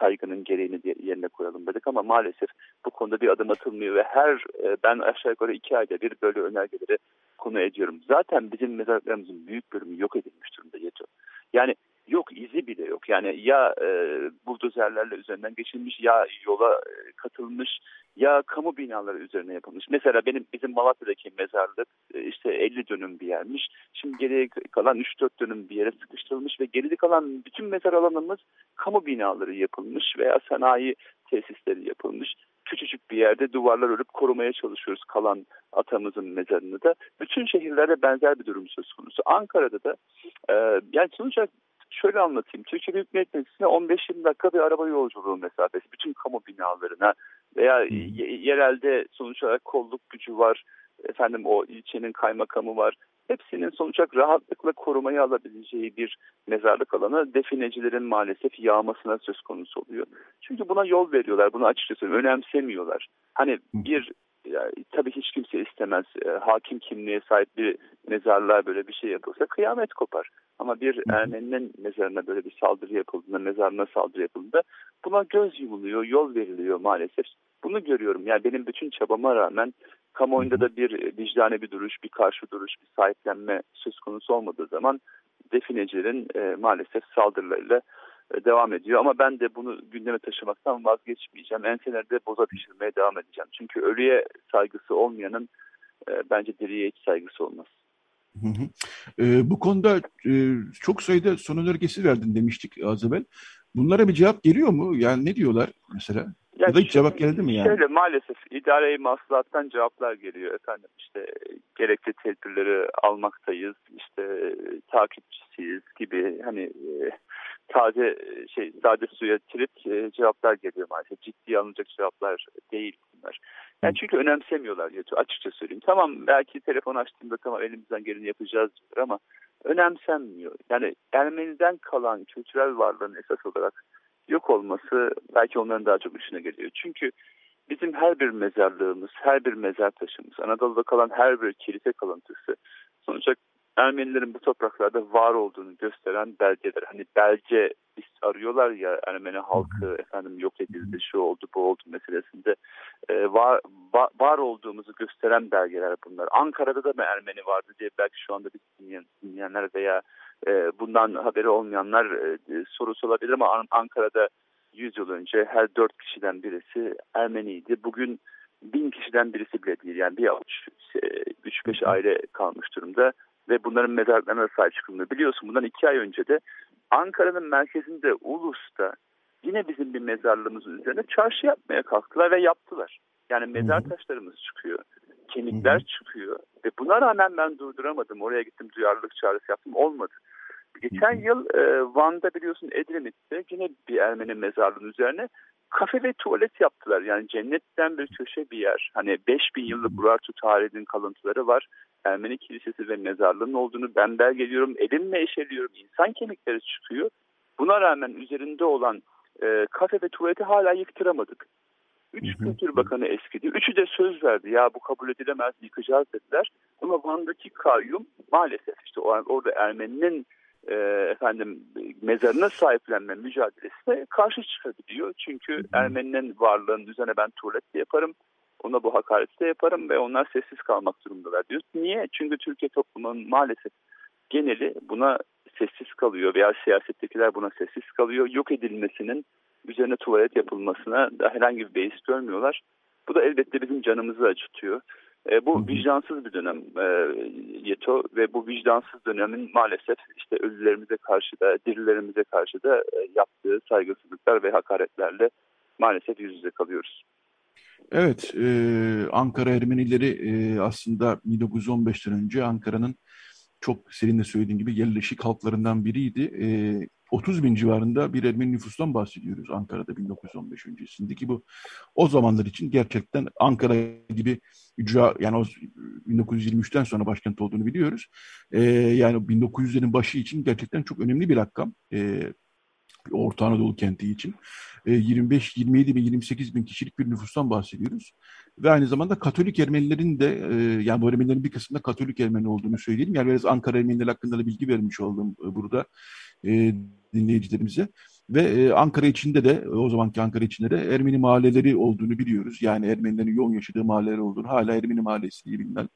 saygının gereğini yerine koyalım dedik ama maalesef bu konuda bir adım atılmıyor ve her e, ben aşağı yukarı iki ayda bir böyle önergeleri konu ediyorum. Zaten bizim mezarlıklarımızın büyük bölümü yok edilmiş durumda Yeto. Yani yok izi bile yok. Yani ya e, buldozerlerle üzerinden geçilmiş ya yola e, katılmış ya kamu binaları üzerine yapılmış. Mesela benim bizim Malatya'daki mezarlık e, işte 50 dönüm bir yermiş. Şimdi geriye kalan 3-4 dönüm bir yere sıkıştırılmış ve geride kalan bütün mezar alanımız kamu binaları yapılmış veya sanayi tesisleri yapılmış. Küçücük bir yerde duvarlar örüp korumaya çalışıyoruz kalan atamızın mezarını da. Bütün şehirlerde benzer bir durum söz konusu. Ankara'da da e, yani sonuç olarak şöyle anlatayım. Türkiye Büyük Millet Meclisi'ne 15-20 dakika bir araba yolculuğu mesafesi. Bütün kamu binalarına veya yerelde sonuç olarak kolluk gücü var. Efendim o ilçenin kaymakamı var. Hepsinin sonuç olarak rahatlıkla korumayı alabileceği bir mezarlık alanı definecilerin maalesef yağmasına söz konusu oluyor. Çünkü buna yol veriyorlar. Bunu açıkçası önemsemiyorlar. Hani bir yani, tabii hiç kimse istemez. E, hakim kimliğe sahip bir mezarlığa böyle bir şey yapılsa kıyamet kopar. Ama bir Ermeninin mezarına böyle bir saldırı yapıldığında, mezarına saldırı yapıldığında buna göz yumuluyor, yol veriliyor maalesef. Bunu görüyorum. Yani benim bütün çabama rağmen kamuoyunda da bir vicdane bir duruş, bir karşı duruş, bir sahiplenme söz konusu olmadığı zaman definecilerin e, maalesef saldırılarıyla e, devam ediyor. Ama ben de bunu gündeme taşımaktan vazgeçmeyeceğim. Enselerde boza pişirmeye devam edeceğim. Çünkü ölüye saygısı olmayanın e, bence diriye hiç saygısı olmaz. Hı hı. E, bu konuda e, çok sayıda son önergesi verdin demiştik az evvel. Bunlara bir cevap geliyor mu? Yani ne diyorlar mesela? Ya, da hiç cevap geldi mi yani? Şöyle maalesef idare-i maslahattan cevaplar geliyor efendim. İşte gerekli tedbirleri almaktayız, işte takipçisiyiz gibi hani e, taze şey sade suya tirip e, cevaplar geliyor maalesef. Ciddiye alınacak cevaplar değil bunlar. Yani çünkü önemsemiyorlar ya açıkça söyleyeyim. Tamam belki telefon açtığında tamam elimizden geleni yapacağız diyor ama önemsenmiyor. Yani Ermeniden kalan kültürel varlığın esas olarak yok olması belki onların daha çok işine geliyor. Çünkü bizim her bir mezarlığımız, her bir mezar taşımız, Anadolu'da kalan her bir kilise kalıntısı sonuçta Ermenilerin bu topraklarda var olduğunu gösteren belgeler. Hani belge arıyorlar ya Ermeni halkı efendim yok edildi, şu oldu, bu oldu meselesinde e, var, var, var olduğumuzu gösteren belgeler bunlar. Ankara'da da mı Ermeni vardı diye belki şu anda biz dinleyen, dinleyenler veya e, bundan haberi olmayanlar e, sorusu olabilir ama Ankara'da 100 yıl önce her 4 kişiden birisi Ermeniydi. Bugün bin kişiden birisi bile değil. Yani bir avuç 3-5 aile kalmış durumda ve bunların mezarlarına sahip çıkılmıyor. Biliyorsun bundan iki ay önce de Ankara'nın merkezinde Ulus'ta yine bizim bir mezarlığımızın üzerine çarşı yapmaya kalktılar ve yaptılar. Yani mezar taşlarımız çıkıyor, kemikler çıkıyor ve buna rağmen ben durduramadım. Oraya gittim duyarlılık çağrısı yaptım olmadı. Geçen yıl e, Van'da biliyorsun Edremit'te yine bir Ermeni mezarlığının üzerine kafe ve tuvalet yaptılar. Yani cennetten bir köşe bir yer. Hani 5000 yıllık Urartu tarihinin kalıntıları var. Ermeni kilisesi ve mezarlığının olduğunu ben belgeliyorum. Elimle eşeliyorum. İnsan kemikleri çıkıyor. Buna rağmen üzerinde olan e, kafe ve tuvaleti hala yıktıramadık. Üç Kültür Bakanı eskidi. Üçü de söz verdi. Ya bu kabul edilemez yıkacağız dediler. Ama Van'daki kayyum maalesef işte orada Ermeninin e, efendim mezarına sahiplenme mücadelesine karşı çıkabiliyor. Çünkü Ermeninin varlığının üzerine ben tuvalet de yaparım. Ona bu hakareti de yaparım ve onlar sessiz kalmak durumundalar diyor. Niye? Çünkü Türkiye toplumunun maalesef geneli buna sessiz kalıyor veya siyasettekiler buna sessiz kalıyor. Yok edilmesinin üzerine tuvalet yapılmasına da herhangi bir beis görmüyorlar. Bu da elbette bizim canımızı acıtıyor. E, bu vicdansız bir dönem e, Yeto ve bu vicdansız dönemin maalesef işte ölülerimize karşı da dirilerimize karşı da e, yaptığı saygısızlıklar ve hakaretlerle maalesef yüz yüze kalıyoruz. Evet, e, Ankara Ermenileri e, aslında 1915'ten önce Ankara'nın çok senin de söylediğin gibi yerleşik halklarından biriydi. E, 30 bin civarında bir Ermeni nüfustan bahsediyoruz Ankara'da 1915 öncesinde ki bu o zamanlar için gerçekten Ankara gibi yani o 1923'ten sonra başkent olduğunu biliyoruz. E, yani 1900'lerin başı için gerçekten çok önemli bir rakam. E, Orta Anadolu kenti için. 25, 27 bin, 28 bin kişilik bir nüfustan bahsediyoruz. Ve aynı zamanda Katolik Ermenilerin de, e, yani bu Ermenilerin bir kısmında Katolik Ermeni olduğunu söyleyelim. Yani biraz Ankara Ermenileri hakkında da bilgi vermiş oldum e, burada e, dinleyicilerimize. Ve Ankara içinde de, o zamanki Ankara içinde de Ermeni mahalleleri olduğunu biliyoruz. Yani Ermenilerin yoğun yaşadığı mahalleler olduğunu, hala Ermeni mahallesi diye bilinen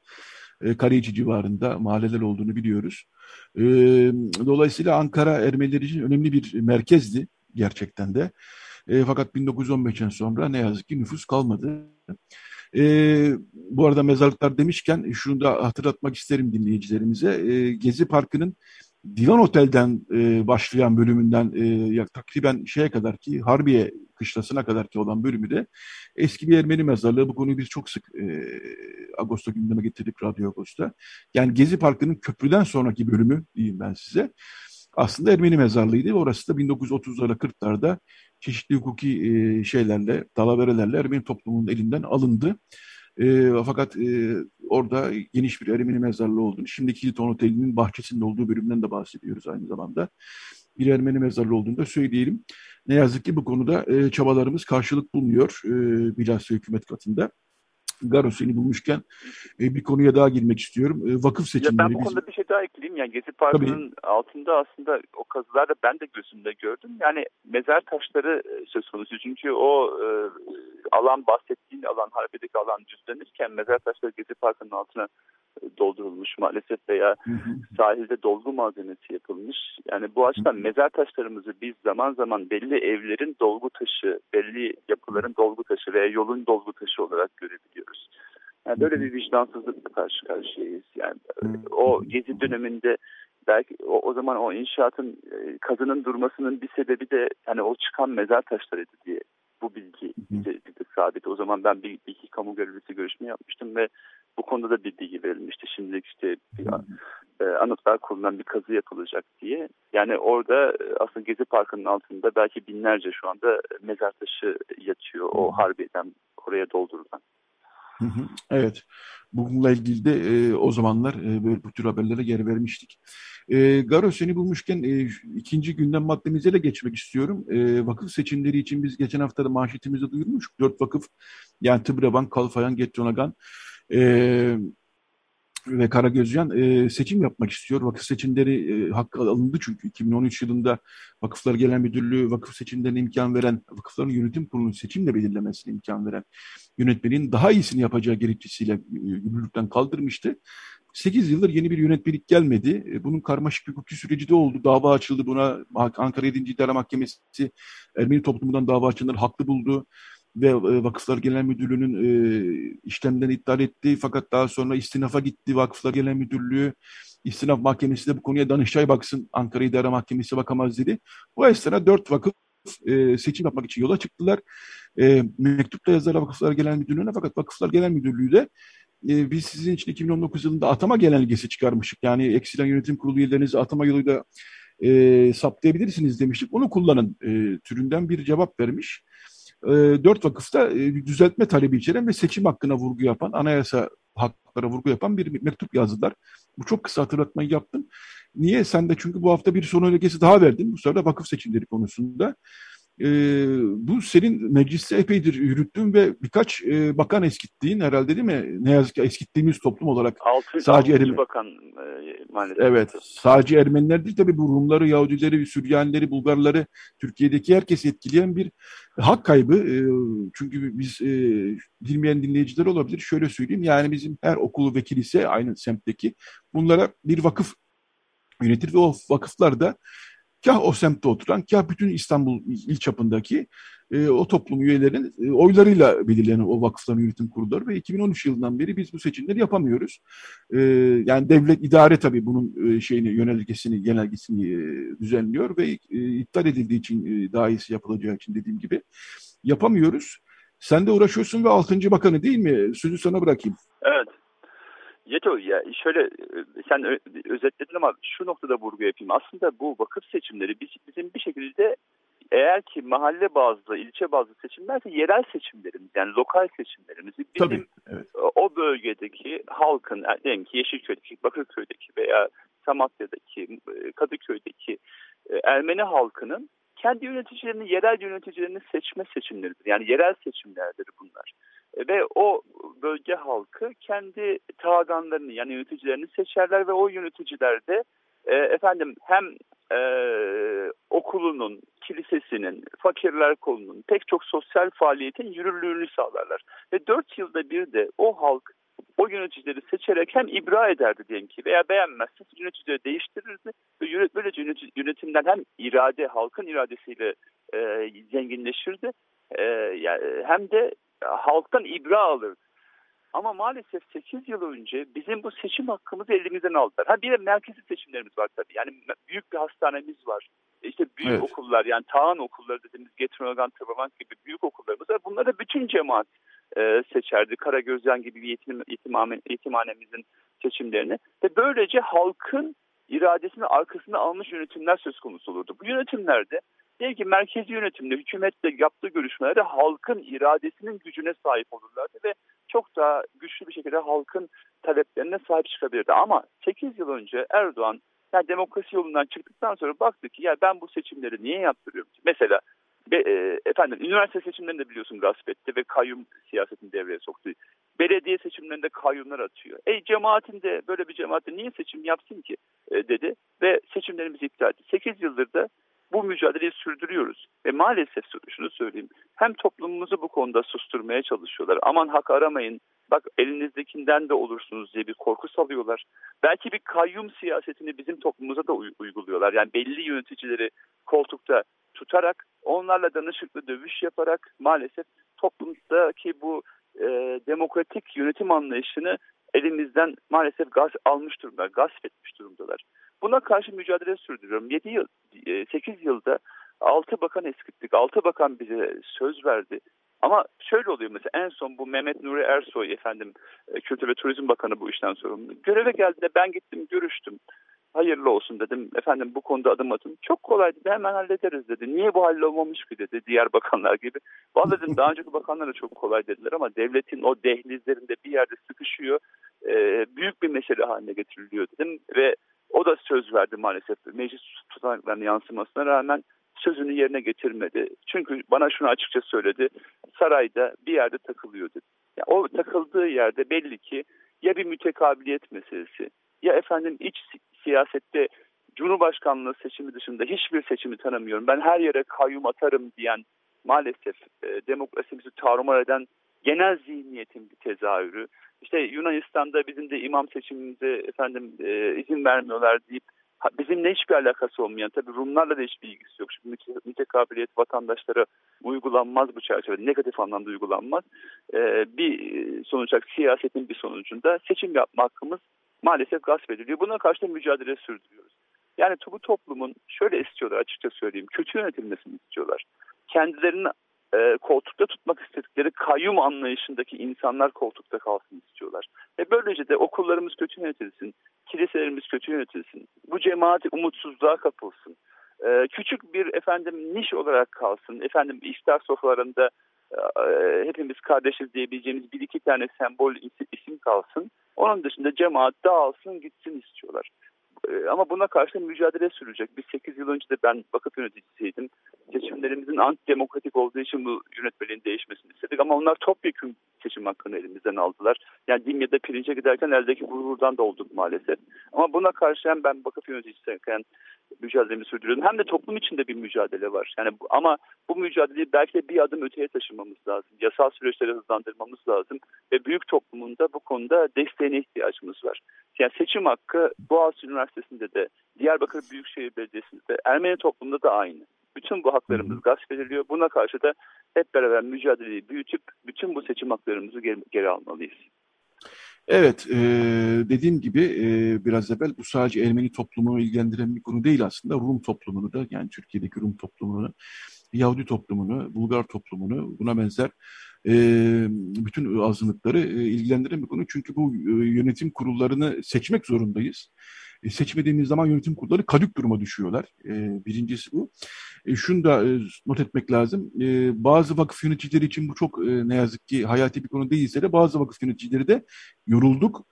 e, Karayeci civarında mahalleler olduğunu biliyoruz. dolayısıyla Ankara Ermenileri için önemli bir merkezdi gerçekten de. E, fakat 1915'ten sonra ne yazık ki nüfus kalmadı. E, bu arada mezarlıklar demişken şunu da hatırlatmak isterim dinleyicilerimize. E, Gezi Parkı'nın Divan Otel'den e, başlayan bölümünden e, ya, takriben şeye kadar ki Harbiye kışlasına kadar ki olan bölümü de eski bir Ermeni mezarlığı. Bu konuyu biz çok sık e, Ağustos gündeme getirdik Radyo Ağustos'ta. Yani Gezi Parkı'nın köprüden sonraki bölümü diyeyim ben size. Aslında Ermeni mezarlığıydı. Orası da 1930'larda 40'larda çeşitli hukuki e, şeylerle, dalaverelerle Ermeni toplumunun elinden alındı. E, fakat e, orada geniş bir Ermeni mezarlığı olduğunu, şimdiki Hilton Oteli'nin bahçesinde olduğu bölümden de bahsediyoruz aynı zamanda. Bir Ermeni mezarlığı olduğunu da söyleyelim. Ne yazık ki bu konuda çabalarımız karşılık bulmuyor bilhassa hükümet katında. Garo seni bulmuşken e, bir konuya daha girmek istiyorum. E, vakıf seçimleri. Ya ben bu konuda bir şey daha ekleyeyim. Yani Gezi Parkı'nın Tabii. altında aslında o kazılarda ben de gözümde gördüm. Yani mezar taşları e, söz konusu. Çünkü o e, alan bahsettiğin alan, Harbiye'deki alan düzlenirken mezar taşları Gezi Parkı'nın altına doldurulmuş maalesef veya hı hı. sahilde dolgu malzemesi yapılmış. Yani bu açıdan mezar taşlarımızı biz zaman zaman belli evlerin dolgu taşı, belli yapıların dolgu taşı veya yolun dolgu taşı olarak görebiliyoruz. Yani böyle bir vicdansızlıkla karşı karşıyayız. Yani o gezi döneminde belki o, o zaman o inşaatın e, kazının durmasının bir sebebi de yani o çıkan mezar taşlarıydı diye bu bilgi bize, sabit. O zaman ben bir, bir iki kamu görevlisi görüşme yapmıştım ve bu konuda da bir bilgi verilmişti. Şimdilik işte bir, e, anıtlar kurulunan bir kazı yapılacak diye. Yani orada e, aslında Gezi Parkı'nın altında belki binlerce şu anda mezar taşı yatıyor o harbiden oraya doldurulan. Evet. Bununla ilgili de e, o zamanlar e, böyle bu tür haberlere yer vermiştik. E, Garo seni bulmuşken e, ikinci gündem maddemize de geçmek istiyorum. E, vakıf seçimleri için biz geçen hafta da manşetimizde duyurmuştuk. Dört vakıf yani Tıbreban, Kalfayan, Gettonagan e, ve Karagözcan e, seçim yapmak istiyor. Vakıf seçimleri e, hakkı alındı çünkü 2013 yılında Vakıflar Genel Müdürlüğü vakıf seçimlerine imkan veren, vakıfların yönetim kurulunun seçimle belirlemesine imkan veren yönetmenin daha iyisini yapacağı gerekçesiyle yürürlükten kaldırmıştı. 8 yıldır yeni bir yönetmelik gelmedi. E, bunun karmaşık bir hukuki süreci de oldu. Dava açıldı buna. Ankara 7. İdare Mahkemesi Ermeni toplumundan dava açanları haklı buldu ve e, Vakıflar Genel Müdürlüğü'nün e, işlemden iptal etti. Fakat daha sonra istinafa gitti Vakıflar Genel Müdürlüğü. İstinaf Mahkemesi de bu konuya Danıştay baksın, Ankara İdare Mahkemesi bakamaz dedi. Bu esnada dört vakıf e, seçim yapmak için yola çıktılar. E, mektupla yazdılar Vakıflar Genel Müdürlüğü'ne fakat Vakıflar Genel Müdürlüğü de e, biz sizin için 2019 yılında atama genelgesi çıkarmıştık. Yani eksilen yönetim kurulu üyelerinizi atama yoluyla e, saptayabilirsiniz demiştik. Onu kullanın e, türünden bir cevap vermiş. E, dört vakıfta e, düzeltme talebi içeren ve seçim hakkına vurgu yapan, anayasa haklara vurgu yapan bir mektup yazdılar. Bu çok kısa hatırlatmayı yaptım. Niye? Sen de çünkü bu hafta bir son önergesi daha verdin. Bu sırada vakıf seçimleri konusunda. E, bu senin mecliste epeydir yürüttüğün ve birkaç e, bakan eskittiğin herhalde değil mi? Ne yazık ki eskittiğimiz toplum olarak. Altı, sadece Ermeni bakan e, maalesef. Evet. Sadece Ermeniler değil tabii bu Rumları, Yahudileri, Süryanileri, Bulgarları, Türkiye'deki herkesi etkileyen bir hak kaybı. E, çünkü biz e, bilmeyen dinleyiciler olabilir. Şöyle söyleyeyim yani bizim her okulu ve kilise aynı semtteki bunlara bir vakıf yönetir ve o vakıflar da kah o semtte oturan, kah bütün İstanbul il çapındaki e, o toplum üyelerinin e, oylarıyla belirlenen o vakıfların yönetim kurulları ve 2013 yılından beri biz bu seçimleri yapamıyoruz. E, yani devlet idare tabii bunun e, şeyini yönelgesini, genelgesini e, düzenliyor ve e, iptal edildiği için e, daha iyisi yapılacağı için dediğim gibi yapamıyoruz. Sen de uğraşıyorsun ve 6. Bakanı değil mi? Sözü sana bırakayım. Evet. Yeto ya şöyle e, sen özetledin ama şu noktada vurgu yapayım. Aslında bu vakıf seçimleri bizim bir şekilde eğer ki mahalle bazlı, ilçe bazlı seçimlerse yerel seçimlerimiz yani lokal seçimlerimiz bizim Tabii, evet. o bölgedeki halkın diyelim ki Yeşilköy'deki, Bakırköy'deki veya Samatya'daki, e, Kadıköy'deki e, Ermeni halkının kendi yöneticilerini, yerel yöneticilerini seçme seçimleridir. Yani yerel seçimlerdir bunlar. E, ve o bölge halkı kendi taganlarını yani yöneticilerini seçerler ve o yöneticiler de e, efendim hem e, okulunun, kilisesinin, fakirler kolunun pek çok sosyal faaliyetin yürürlüğünü sağlarlar. Ve dört yılda bir de o halk o yöneticileri seçerek hem ibra ederdi diyelim ki veya beğenmezse yöneticileri değiştirirdi ve böylece yönetimden hem irade, halkın iradesiyle e, zenginleşirdi e, yani hem de halktan ibra alırdı. Ama maalesef 8 yıl önce bizim bu seçim hakkımızı elimizden aldılar. Ha bir de merkezi seçimlerimiz var tabii. Yani büyük bir hastanemiz var. İşte büyük evet. okullar yani Tağan okulları dediğimiz Getronogan, Tırbabank gibi büyük okullarımız var. Bunları bütün cemaat e, seçerdi. Karagözyan gibi bir yetim, yetimhane, yetimhanemizin seçimlerini. Ve böylece halkın iradesini arkasına almış yönetimler söz konusu olurdu. Bu yönetimlerde Diyelim ki merkezi yönetimde hükümetle yaptığı görüşmelerde halkın iradesinin gücüne sahip olurlardı ve çok daha güçlü bir şekilde halkın taleplerine sahip çıkabilirdi. Ama 8 yıl önce Erdoğan yani demokrasi yolundan çıktıktan sonra baktı ki ya ben bu seçimleri niye yaptırıyorum? Mesela Be, e, efendim üniversite seçimlerinde biliyorsun gasp etti ve kayyum siyasetini devreye soktu. Belediye seçimlerinde kayyumlar atıyor. E cemaatinde böyle bir cemaatte niye seçim yapsın ki e, dedi ve seçimlerimizi iptal etti. 8 yıldır da bu mücadeleyi sürdürüyoruz. Ve maalesef şunu söyleyeyim. Hem toplumumuzu bu konuda susturmaya çalışıyorlar. Aman hak aramayın. Bak elinizdekinden de olursunuz diye bir korku salıyorlar. Belki bir kayyum siyasetini bizim toplumumuza da uyguluyorlar. Yani belli yöneticileri koltukta tutarak onlarla danışıklı dövüş yaparak maalesef toplumdaki bu e, demokratik yönetim anlayışını elimizden maalesef gaz almış durumdalar, gasp etmiş durumdalar. Buna karşı mücadele sürdürüyorum. 7 yıl, 8 e, yılda 6 bakan eskittik. 6 bakan bize söz verdi. Ama şöyle oluyor mesela en son bu Mehmet Nuri Ersoy efendim e, Kültür ve Turizm Bakanı bu işten sorumlu. Göreve geldiğinde ben gittim görüştüm. hayırlı olsun dedim. Efendim bu konuda adım atın. Çok kolay dedi hemen hallederiz dedi. Niye bu hallolmamış ki dedi diğer bakanlar gibi. Vallahi dedim daha önceki bakanlar da çok kolay dediler ama devletin o dehlizlerinde bir yerde sıkışıyor. E, büyük bir mesele haline getiriliyor dedim ve o da söz verdi maalesef. Meclis tutanaklarının yansımasına rağmen sözünü yerine getirmedi. Çünkü bana şunu açıkça söyledi. Sarayda bir yerde takılıyor dedi. Yani o takıldığı yerde belli ki ya bir mütekabiliyet meselesi ya efendim iç siyasette Cumhurbaşkanlığı seçimi dışında hiçbir seçimi tanımıyorum. Ben her yere kayyum atarım diyen maalesef e, demokrasimizi tarumar eden genel zihniyetin bir tezahürü. İşte Yunanistan'da bizim de imam seçimimize efendim e, izin vermiyorlar deyip bizimle hiçbir alakası olmayan, tabii Rumlarla da hiçbir ilgisi yok. Şimdi mütekabiliyet vatandaşlara uygulanmaz bu çerçevede, negatif anlamda uygulanmaz. Ee, bir e, sonuç siyasetin bir sonucunda seçim yapma hakkımız maalesef gasp ediliyor. Buna karşı mücadele sürdürüyoruz. Yani bu toplumun şöyle istiyorlar açıkça söyleyeyim, kötü yönetilmesini istiyorlar. Kendilerini e, koltukta tutmak istedikleri kayyum anlayışındaki insanlar koltukta kalsın istiyorlar. Ve böylece de okullarımız kötü yönetilsin, kiliselerimiz kötü yönetilsin, bu cemaat umutsuzluğa kapılsın. E, küçük bir efendim niş olarak kalsın, efendim iftar sofralarında e, hepimiz kardeşiz diyebileceğimiz bir iki tane sembol isim kalsın. Onun dışında cemaat dağılsın gitsin istiyorlar. E, ama buna karşı mücadele sürecek. Biz 8 yıl önce de ben vakıf yöneticisiydim. Seçimlerimizin antidemokratik olduğu için bu yönetmeliğin değişmesini istedik. Ama onlar topyekun seçim hakkını elimizden aldılar. Yani Dimya'da pirince giderken eldeki gururdan da olduk maalesef. Ama buna karşı hem ben vakıf yöneticisiyken mücadelemi sürdürüyorum hem de toplum içinde bir mücadele var. Yani bu, ama bu mücadeleyi belki de bir adım öteye taşımamız lazım. Yasal süreçleri hızlandırmamız lazım ve büyük toplumunda bu konuda desteğine ihtiyacımız var. Yani seçim hakkı Boğaziçi Üniversitesi'nde de Diyarbakır Büyükşehir Belediyesi'nde de Ermeni toplumunda da aynı. Bütün bu haklarımız gasp ediliyor. Buna karşı da hep beraber mücadeleyi büyütüp bütün bu seçim haklarımızı geri, geri almalıyız. Evet, e, dediğim gibi e, biraz evvel bu sadece Ermeni toplumunu ilgilendiren bir konu değil aslında. Rum toplumunu da yani Türkiye'deki Rum toplumunu, Yahudi toplumunu, Bulgar toplumunu buna benzer e, bütün azınlıkları e, ilgilendiren bir konu. Çünkü bu e, yönetim kurullarını seçmek zorundayız. E, seçmediğimiz zaman yönetim kurulları kadük duruma düşüyorlar. E, birincisi bu. E, şunu da e, not etmek lazım. Bazı vakıf yöneticileri için bu çok ne yazık ki hayati bir konu değilse de bazı vakıf yöneticileri de yorulduk.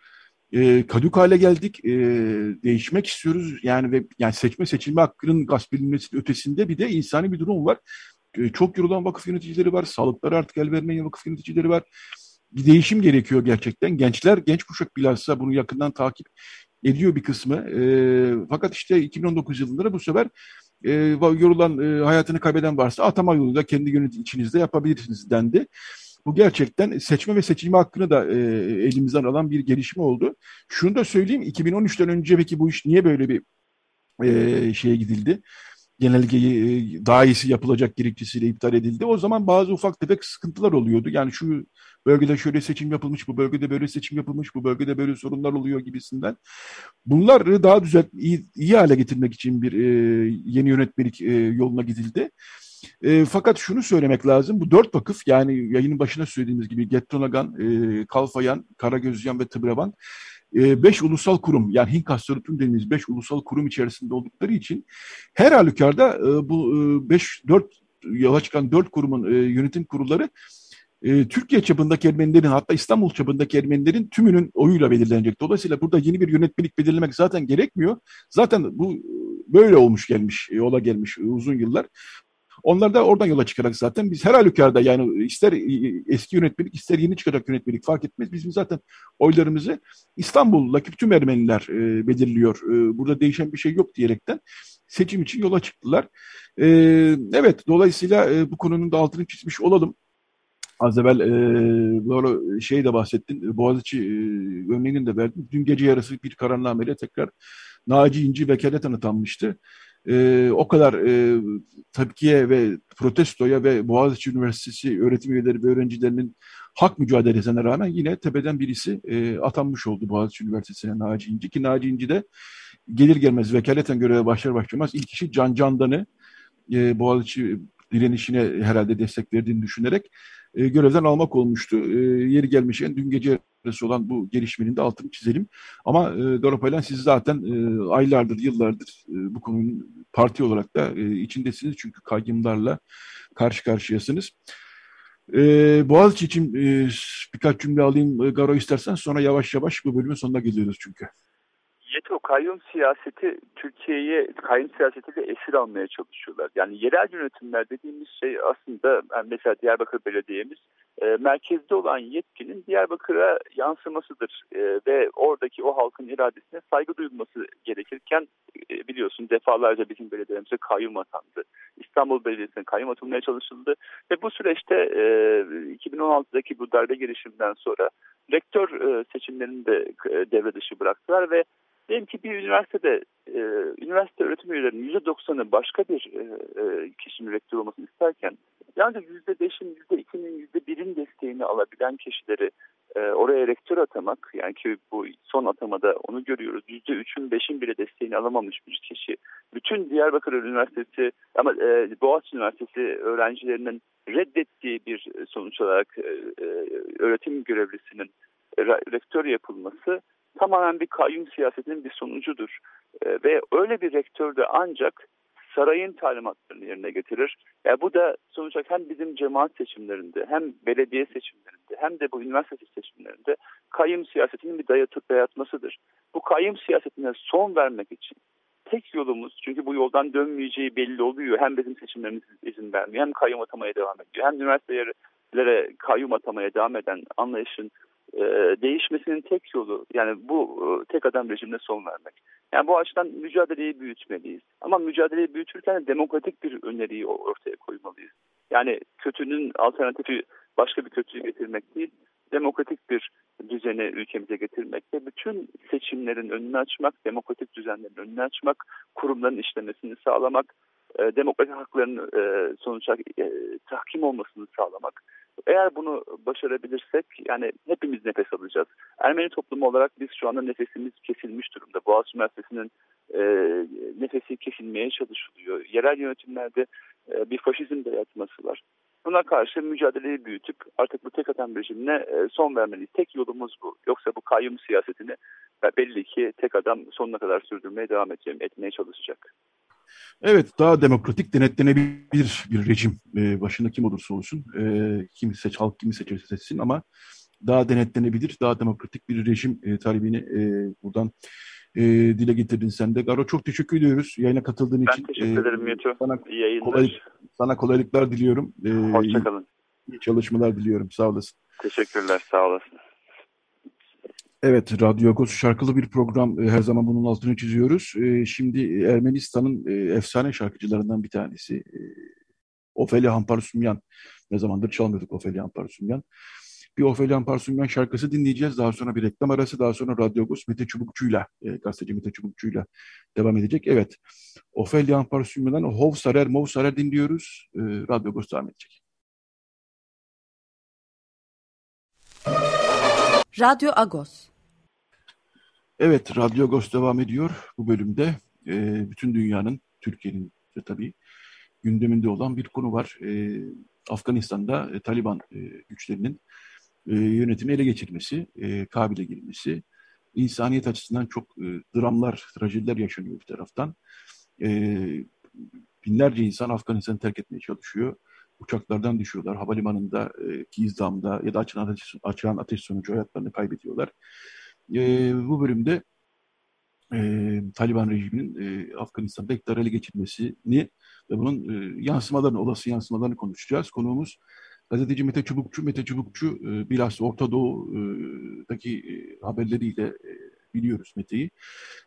Kadük hale geldik. Değişmek istiyoruz. Yani ve yani seçme seçilme hakkının gasp edilmesinin ötesinde bir de insani bir durum var. Çok yorulan vakıf yöneticileri var. Sağlıkları artık el vermeyen vakıf yöneticileri var bir değişim gerekiyor gerçekten. Gençler, genç kuşak bilhassa bunu yakından takip ediyor bir kısmı. E, fakat işte 2019 yılında bu sefer e, yorulan, e, hayatını kaybeden varsa atama yoluyla kendi yönetim içinizde yapabilirsiniz dendi. Bu gerçekten seçme ve seçilme hakkını da e, elimizden alan bir gelişme oldu. Şunu da söyleyeyim, 2013'ten önce peki bu iş niye böyle bir e, şeye gidildi? Genelgeyi e, daha iyisi yapılacak gerekçesiyle iptal edildi. O zaman bazı ufak tefek sıkıntılar oluyordu. Yani şu bölgede şöyle seçim yapılmış, bu bölgede böyle seçim yapılmış, bu bölgede böyle sorunlar oluyor gibisinden. Bunları daha düzelt, iyi, iyi hale getirmek için bir e, yeni yönetmelik e, yoluna gidildi. E, fakat şunu söylemek lazım, bu dört vakıf yani yayının başına söylediğimiz gibi Gettonagan, e, Kalfayan, Karagözyan ve Tıbravan e, beş ulusal kurum yani Hinkas Sörütün dediğimiz beş ulusal kurum içerisinde oldukları için her halükarda e, bu e, beş, dört yola çıkan dört kurumun e, yönetim kurulları e, Türkiye çapındaki Ermenilerin hatta İstanbul çapındaki Ermenilerin tümünün oyuyla belirlenecek. Dolayısıyla burada yeni bir yönetmelik belirlemek zaten gerekmiyor. Zaten bu böyle olmuş gelmiş, yola gelmiş uzun yıllar. Onlar da oradan yola çıkarak zaten biz her halükarda yani ister eski yönetmelik ister yeni çıkacak yönetmelik fark etmez. Bizim zaten oylarımızı İstanbul'daki tüm Ermeniler e, belirliyor. E, burada değişen bir şey yok diyerekten seçim için yola çıktılar. E, evet dolayısıyla e, bu konunun da altını çizmiş olalım. Az evvel e, böyle şey de bahsettin. Boğaziçi e, örneğini de verdim. Dün gece yarısı bir kararnameyle tekrar Naci İnci vekaleten atanmıştı e, o kadar e, tepkiye ve protestoya ve Boğaziçi Üniversitesi öğretim üyeleri ve öğrencilerinin hak mücadelesine rağmen yine tepeden birisi e, atanmış oldu Boğaziçi Üniversitesi'ne Naci İnci. Ki Naci İnci de gelir gelmez vekaleten göreve başlar başlamaz ilk kişi Can Candan'ı e, Boğaziçi direnişine herhalde destek verdiğini düşünerek e, görevden almak olmuştu. E, yeri gelmişken dün gece arası olan bu gelişmenin de altını çizelim. Ama e, Garopaylan siz zaten e, aylardır, yıllardır e, bu konunun parti olarak da e, içindesiniz. Çünkü kayyımlarla karşı karşıyasınız. E, Boğaziçi için e, birkaç cümle alayım e, Garo istersen sonra yavaş yavaş bu bölümün sonuna geliyoruz çünkü. YETO kayyum siyaseti Türkiye'ye kayyum siyasetiyle esir almaya çalışıyorlar. Yani yerel yönetimler dediğimiz şey aslında mesela Diyarbakır Belediye'miz e, merkezde olan yetkinin Diyarbakır'a yansımasıdır e, ve oradaki o halkın iradesine saygı duyulması gerekirken e, biliyorsun defalarca bizim belediyelerimize kayyum atandı. İstanbul Belediyesi'ne kayyum atılmaya çalışıldı ve bu süreçte e, 2016'daki bu darbe girişiminden sonra rektör e, seçimlerini de e, devre dışı bıraktılar ve Diyelim ki bir üniversitede e, üniversite öğretim üyelerinin %90'ı başka bir e, e, kişinin rektör olmasını isterken yalnızca %5'in, %2'nin, %1'in desteğini alabilen kişileri e, oraya rektör atamak yani ki bu son atamada onu görüyoruz %3'ün 5'in bile desteğini alamamış bir kişi. Bütün Diyarbakır Üniversitesi ama e, Boğaziçi Üniversitesi öğrencilerinin reddettiği bir sonuç olarak e, e, öğretim görevlisinin rektör yapılması tamamen bir kayyum siyasetinin bir sonucudur. E, ve öyle bir rektör de ancak sarayın talimatlarını yerine getirir. Yani bu da sonuç olarak hem bizim cemaat seçimlerinde hem belediye seçimlerinde hem de bu üniversite seçimlerinde kayyum siyasetinin bir dayatıp dayatmasıdır. Bu kayyum siyasetine son vermek için tek yolumuz çünkü bu yoldan dönmeyeceği belli oluyor. Hem bizim seçimlerimiz izin vermiyor hem kayyum atamaya devam ediyor. Hem üniversitelere kayyum atamaya devam eden anlayışın e, değişmesinin tek yolu yani bu e, tek adam rejimine son vermek. Yani bu açıdan mücadeleyi büyütmeliyiz. Ama mücadeleyi büyütürken demokratik bir öneriyi ortaya koymalıyız. Yani kötünün alternatifi başka bir kötüyü getirmek değil, demokratik bir düzeni ülkemize getirmek ve bütün seçimlerin önünü açmak, demokratik düzenlerin önünü açmak, kurumların işlemesini sağlamak, e, demokratik hakların sonuçta tahkim olmasını sağlamak. Eğer bunu başarabilirsek yani hepimiz nefes alacağız. Ermeni toplumu olarak biz şu anda nefesimiz kesilmiş durumda. Boğaziçi Üniversitesi'nin e, nefesi kesilmeye çalışılıyor. Yerel yönetimlerde e, bir faşizm dayatması var. Buna karşı mücadeleyi büyütüp artık bu tek adam rejimine e, son vermeliyiz. Tek yolumuz bu. Yoksa bu kayyum siyasetini belli ki tek adam sonuna kadar sürdürmeye devam edeceğim, etmeye çalışacak. Evet, daha demokratik, denetlenebilir bir rejim e, başında kim olursa olsun, e, kimi seç, halk kimi seçerse seçsin ama daha denetlenebilir, daha demokratik bir rejim e, talebini e, buradan e, dile getirdin sen de. Garo çok teşekkür ediyoruz yayına katıldığın ben için. Ben teşekkür ederim Meto. Sana. Kolaylık, sana kolaylıklar diliyorum. E, Hoşçakalın. İyi çalışmalar diliyorum. Sağ olasın. Teşekkürler, sağ olasın. Evet, Radyo Agos şarkılı bir program. E, her zaman bunun altını çiziyoruz. E, şimdi Ermenistan'ın e, efsane şarkıcılarından bir tanesi. Ofelia Hamparsumyan. Ne zamandır çalmıyorduk Ofelia Hamparsumyan. Bir Ofelia Hamparsumyan şarkısı dinleyeceğiz. Daha sonra bir reklam arası. Daha sonra Radyo Agos Mete Çubukçu'yla, gazeteci Mete Çubukçu'yla devam edecek. Evet, Ofelia Hamparsumyan'dan Hov Sarer, Mov Sarer dinliyoruz. Radyo Agos devam edecek. Radyo Agos Evet, Radyo Agos devam ediyor. Bu bölümde e, bütün dünyanın, Türkiye'nin de tabii gündeminde olan bir konu var. E, Afganistan'da e, Taliban e, güçlerinin e, yönetimi ele geçirmesi, e, Kabil'e girmesi, insaniyet açısından çok e, dramlar, trajediler yaşanıyor bir taraftan. E, binlerce insan Afganistan'ı terk etmeye çalışıyor. Uçaklardan düşüyorlar. Havalimanında, e, Gizdam'da ya da açılan ateş, açılan ateş sonucu hayatlarını kaybediyorlar. E, bu bölümde e, Taliban rejiminin e, Afganistan'da iktidar ele geçirmesini ve bunun e, yansımalarını, olası yansımalarını konuşacağız. Konuğumuz gazeteci Mete Çubukçu. Mete Çubukçu e, bilhassa Orta Doğu'daki e, haberleriyle e, biliyoruz Mete'yi.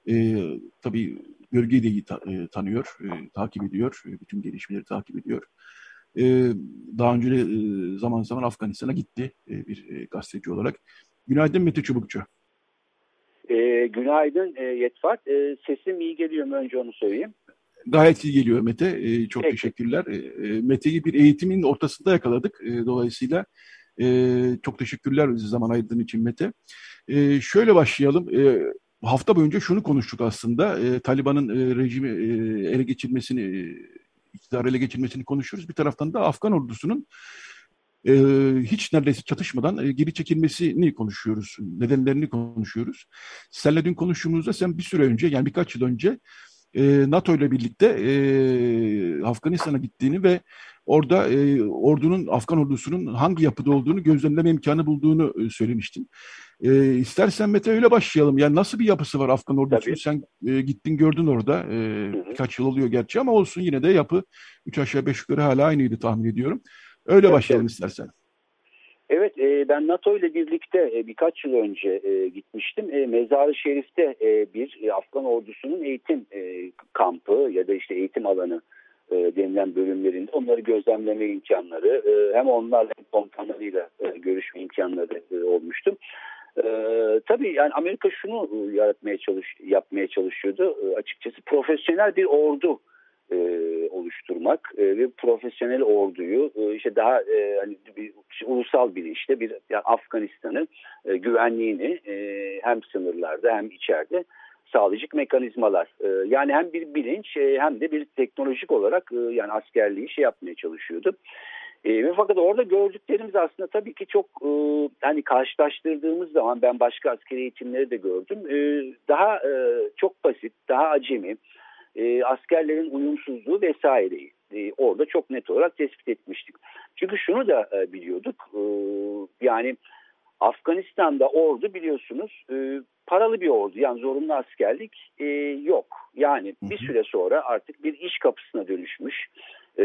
E, tabii bölgeyi de iyi ta, e, tanıyor, e, takip ediyor, e, bütün gelişmeleri takip ediyor. E, daha önce e, zaman zaman Afganistan'a gitti e, bir e, gazeteci olarak. Günaydın Mete Çubukçu. E, günaydın e, Yetfat. E, sesim iyi geliyor mu önce onu söyleyeyim. Gayet iyi geliyor Mete. E, çok Peki. teşekkürler. E, e, Mete'yi bir eğitimin ortasında yakaladık. E, dolayısıyla e, çok teşekkürler zaman ayırdığın için Mete. E, şöyle başlayalım. E, hafta boyunca şunu konuştuk aslında. E, Taliban'ın e, rejimi e, ele geçirmesini, e, iktidar ele geçirmesini konuşuyoruz. Bir taraftan da Afgan ordusunun e, hiç neredeyse çatışmadan e, geri çekilmesini konuşuyoruz. Nedenlerini konuşuyoruz. Seninle dün konuştuğumuzda sen bir süre önce yani birkaç yıl önce e, NATO ile birlikte e, Afganistan'a gittiğini ve orada e, ordunun, Afgan ordusunun hangi yapıda olduğunu gözlemleme imkanı bulduğunu e, söylemiştin. E, istersen Mete öyle başlayalım. Yani nasıl bir yapısı var Afgan ordusunun? Sen e, gittin gördün orada. E, birkaç yıl oluyor gerçi ama olsun yine de yapı 3 aşağı 5 yukarı hala aynıydı tahmin ediyorum. Öyle evet, başlayalım evet. istersen. Evet, e, ben NATO ile birlikte e, birkaç yıl önce e, gitmiştim. E, Mezar-ı Şerif'te e, bir e, Afgan ordusunun eğitim e, kampı ya da işte eğitim alanı e, denilen bölümlerinde onları gözlemleme imkanları e, hem onlarla hem komutanlarıyla e, görüşme imkanları e, olmuştu. E, tabii yani Amerika şunu e, yaratmaya çalış yapmaya çalışıyordu e, açıkçası profesyonel bir ordu e, oluşturmak e, ve profesyonel orduyu e, işte daha e, hani bir işte, ulusal bir işte bir yani Afganistan'ın e, güvenliğini e, hem sınırlarda hem içeride sağlayacak mekanizmalar. E, yani hem bir bilinç e, hem de bir teknolojik olarak e, yani askerliği şey yapmaya çalışıyordu. E, fakat orada gördüklerimiz aslında tabii ki çok e, hani karşılaştırdığımız zaman ben başka askeri eğitimleri de gördüm. E, daha e, çok basit, daha acemi, e, askerlerin uyumsuzluğu vesaireyi e, orada çok net olarak tespit etmiştik. Çünkü şunu da e, biliyorduk e, yani Afganistan'da ordu biliyorsunuz e, paralı bir ordu yani zorunlu askerlik e, yok. Yani bir süre sonra artık bir iş kapısına dönüşmüş e,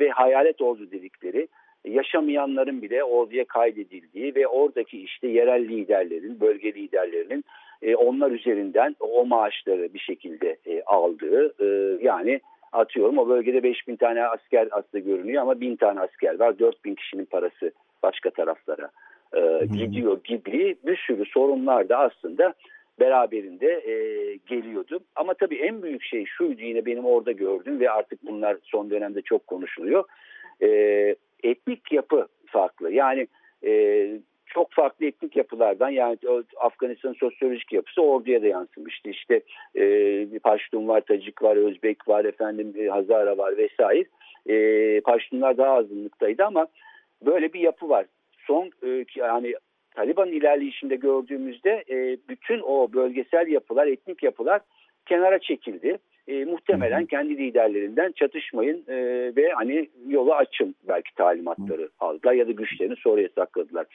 ve hayalet ordu dedikleri yaşamayanların bile orduya kaydedildiği ve oradaki işte yerel liderlerin, bölge liderlerinin e, onlar üzerinden o maaşları bir şekilde e, aldığı e, yani atıyorum o bölgede 5000 tane asker aslında görünüyor ama 1000 tane asker var 4000 kişinin parası başka taraflara e, gidiyor gibi bir sürü sorunlar da aslında beraberinde e, geliyordu. Ama tabii en büyük şey şuydu yine benim orada gördüğüm ve artık bunlar son dönemde çok konuşuluyor. E, etnik yapı farklı. Yani e, çok farklı etnik yapılardan yani Afganistan sosyolojik yapısı orduya da yansımıştı. İşte e, Paştun var, Tacik var, Özbek var, efendim Hazara var vesaire. E, Paştunlar daha azınlıktaydı ama böyle bir yapı var. Son e, yani Taliban ilerleyişinde gördüğümüzde e, bütün o bölgesel yapılar, etnik yapılar kenara çekildi e, muhtemelen kendi liderlerinden çatışmayın e, ve hani yolu açın belki talimatları aldılar ya da güçlerini sonraya sakladılar.